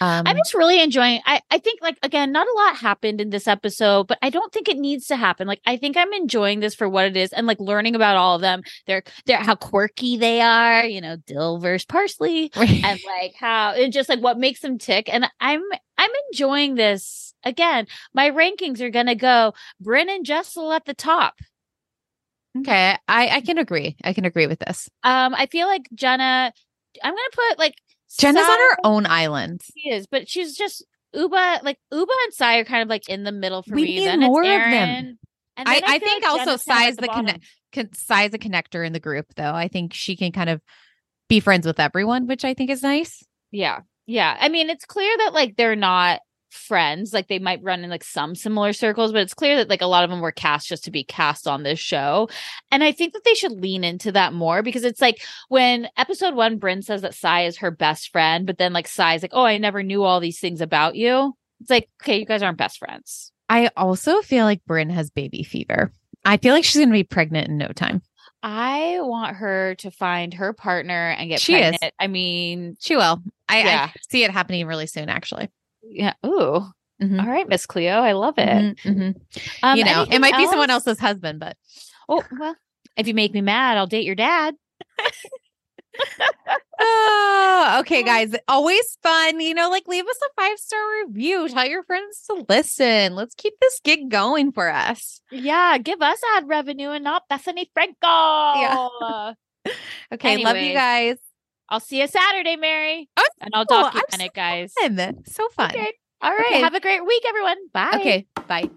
Um, I'm just really enjoying. I I think like again, not a lot happened in this episode, but I don't think it needs to happen. Like I think I'm enjoying this for what it is, and like learning about all of them. They're they're how quirky they are. You know, dill versus parsley. (laughs) and like how and just like what makes them tick. And I'm I'm enjoying this. Again, my rankings are gonna go Brynn and Jessel at the top. okay, I I can agree. I can agree with this. Um, I feel like Jenna. I'm gonna put like Jenna's on her own island. She is, but she's just Ubah. Like Ubah and Sai are kind of like in the middle for We me. need then more of them. I, then I, think like also size the bottom. connect con- size a connector in the group though. I think she can kind of be friends with everyone, which I think is nice. Yeah. Yeah. I mean, it's clear that like they're not friends. Like they might run in like some similar circles, but it's clear that like a lot of them were cast just to be cast on this show. And I think that they should lean into that more because it's like when episode one, Brynn says that Sai is her best friend, but then like Sai's like, oh, I never knew all these things about you. It's like, okay, you guys aren't best friends. I also feel like Brynn has baby fever. I feel like she's going to be pregnant in no time. I want her to find her partner and get She is. I mean, She will. I, Yeah. I see it happening really soon, actually. Yeah. Ooh. Mhm. All right, Miss Cleo. I love it. Mhm, mhm. Um, you know, it might be someone else's husband, but Oh, well, if you make me mad, I'll date your dad. (laughs) oh, okay, (laughs) guys. Always fun. You know, like leave us a five star review. Tell your friends to listen. Let's keep this gig going for us. Yeah, give us ad revenue and not Bethenny Frankel. Yeah. (laughs) Okay, love you guys. I'll see you Saturday, Mary. Oh, and I'll document I'm it, guys. Fun. So fun. Okay. All right. Okay. Have a great week, everyone. Bye. Okay, bye.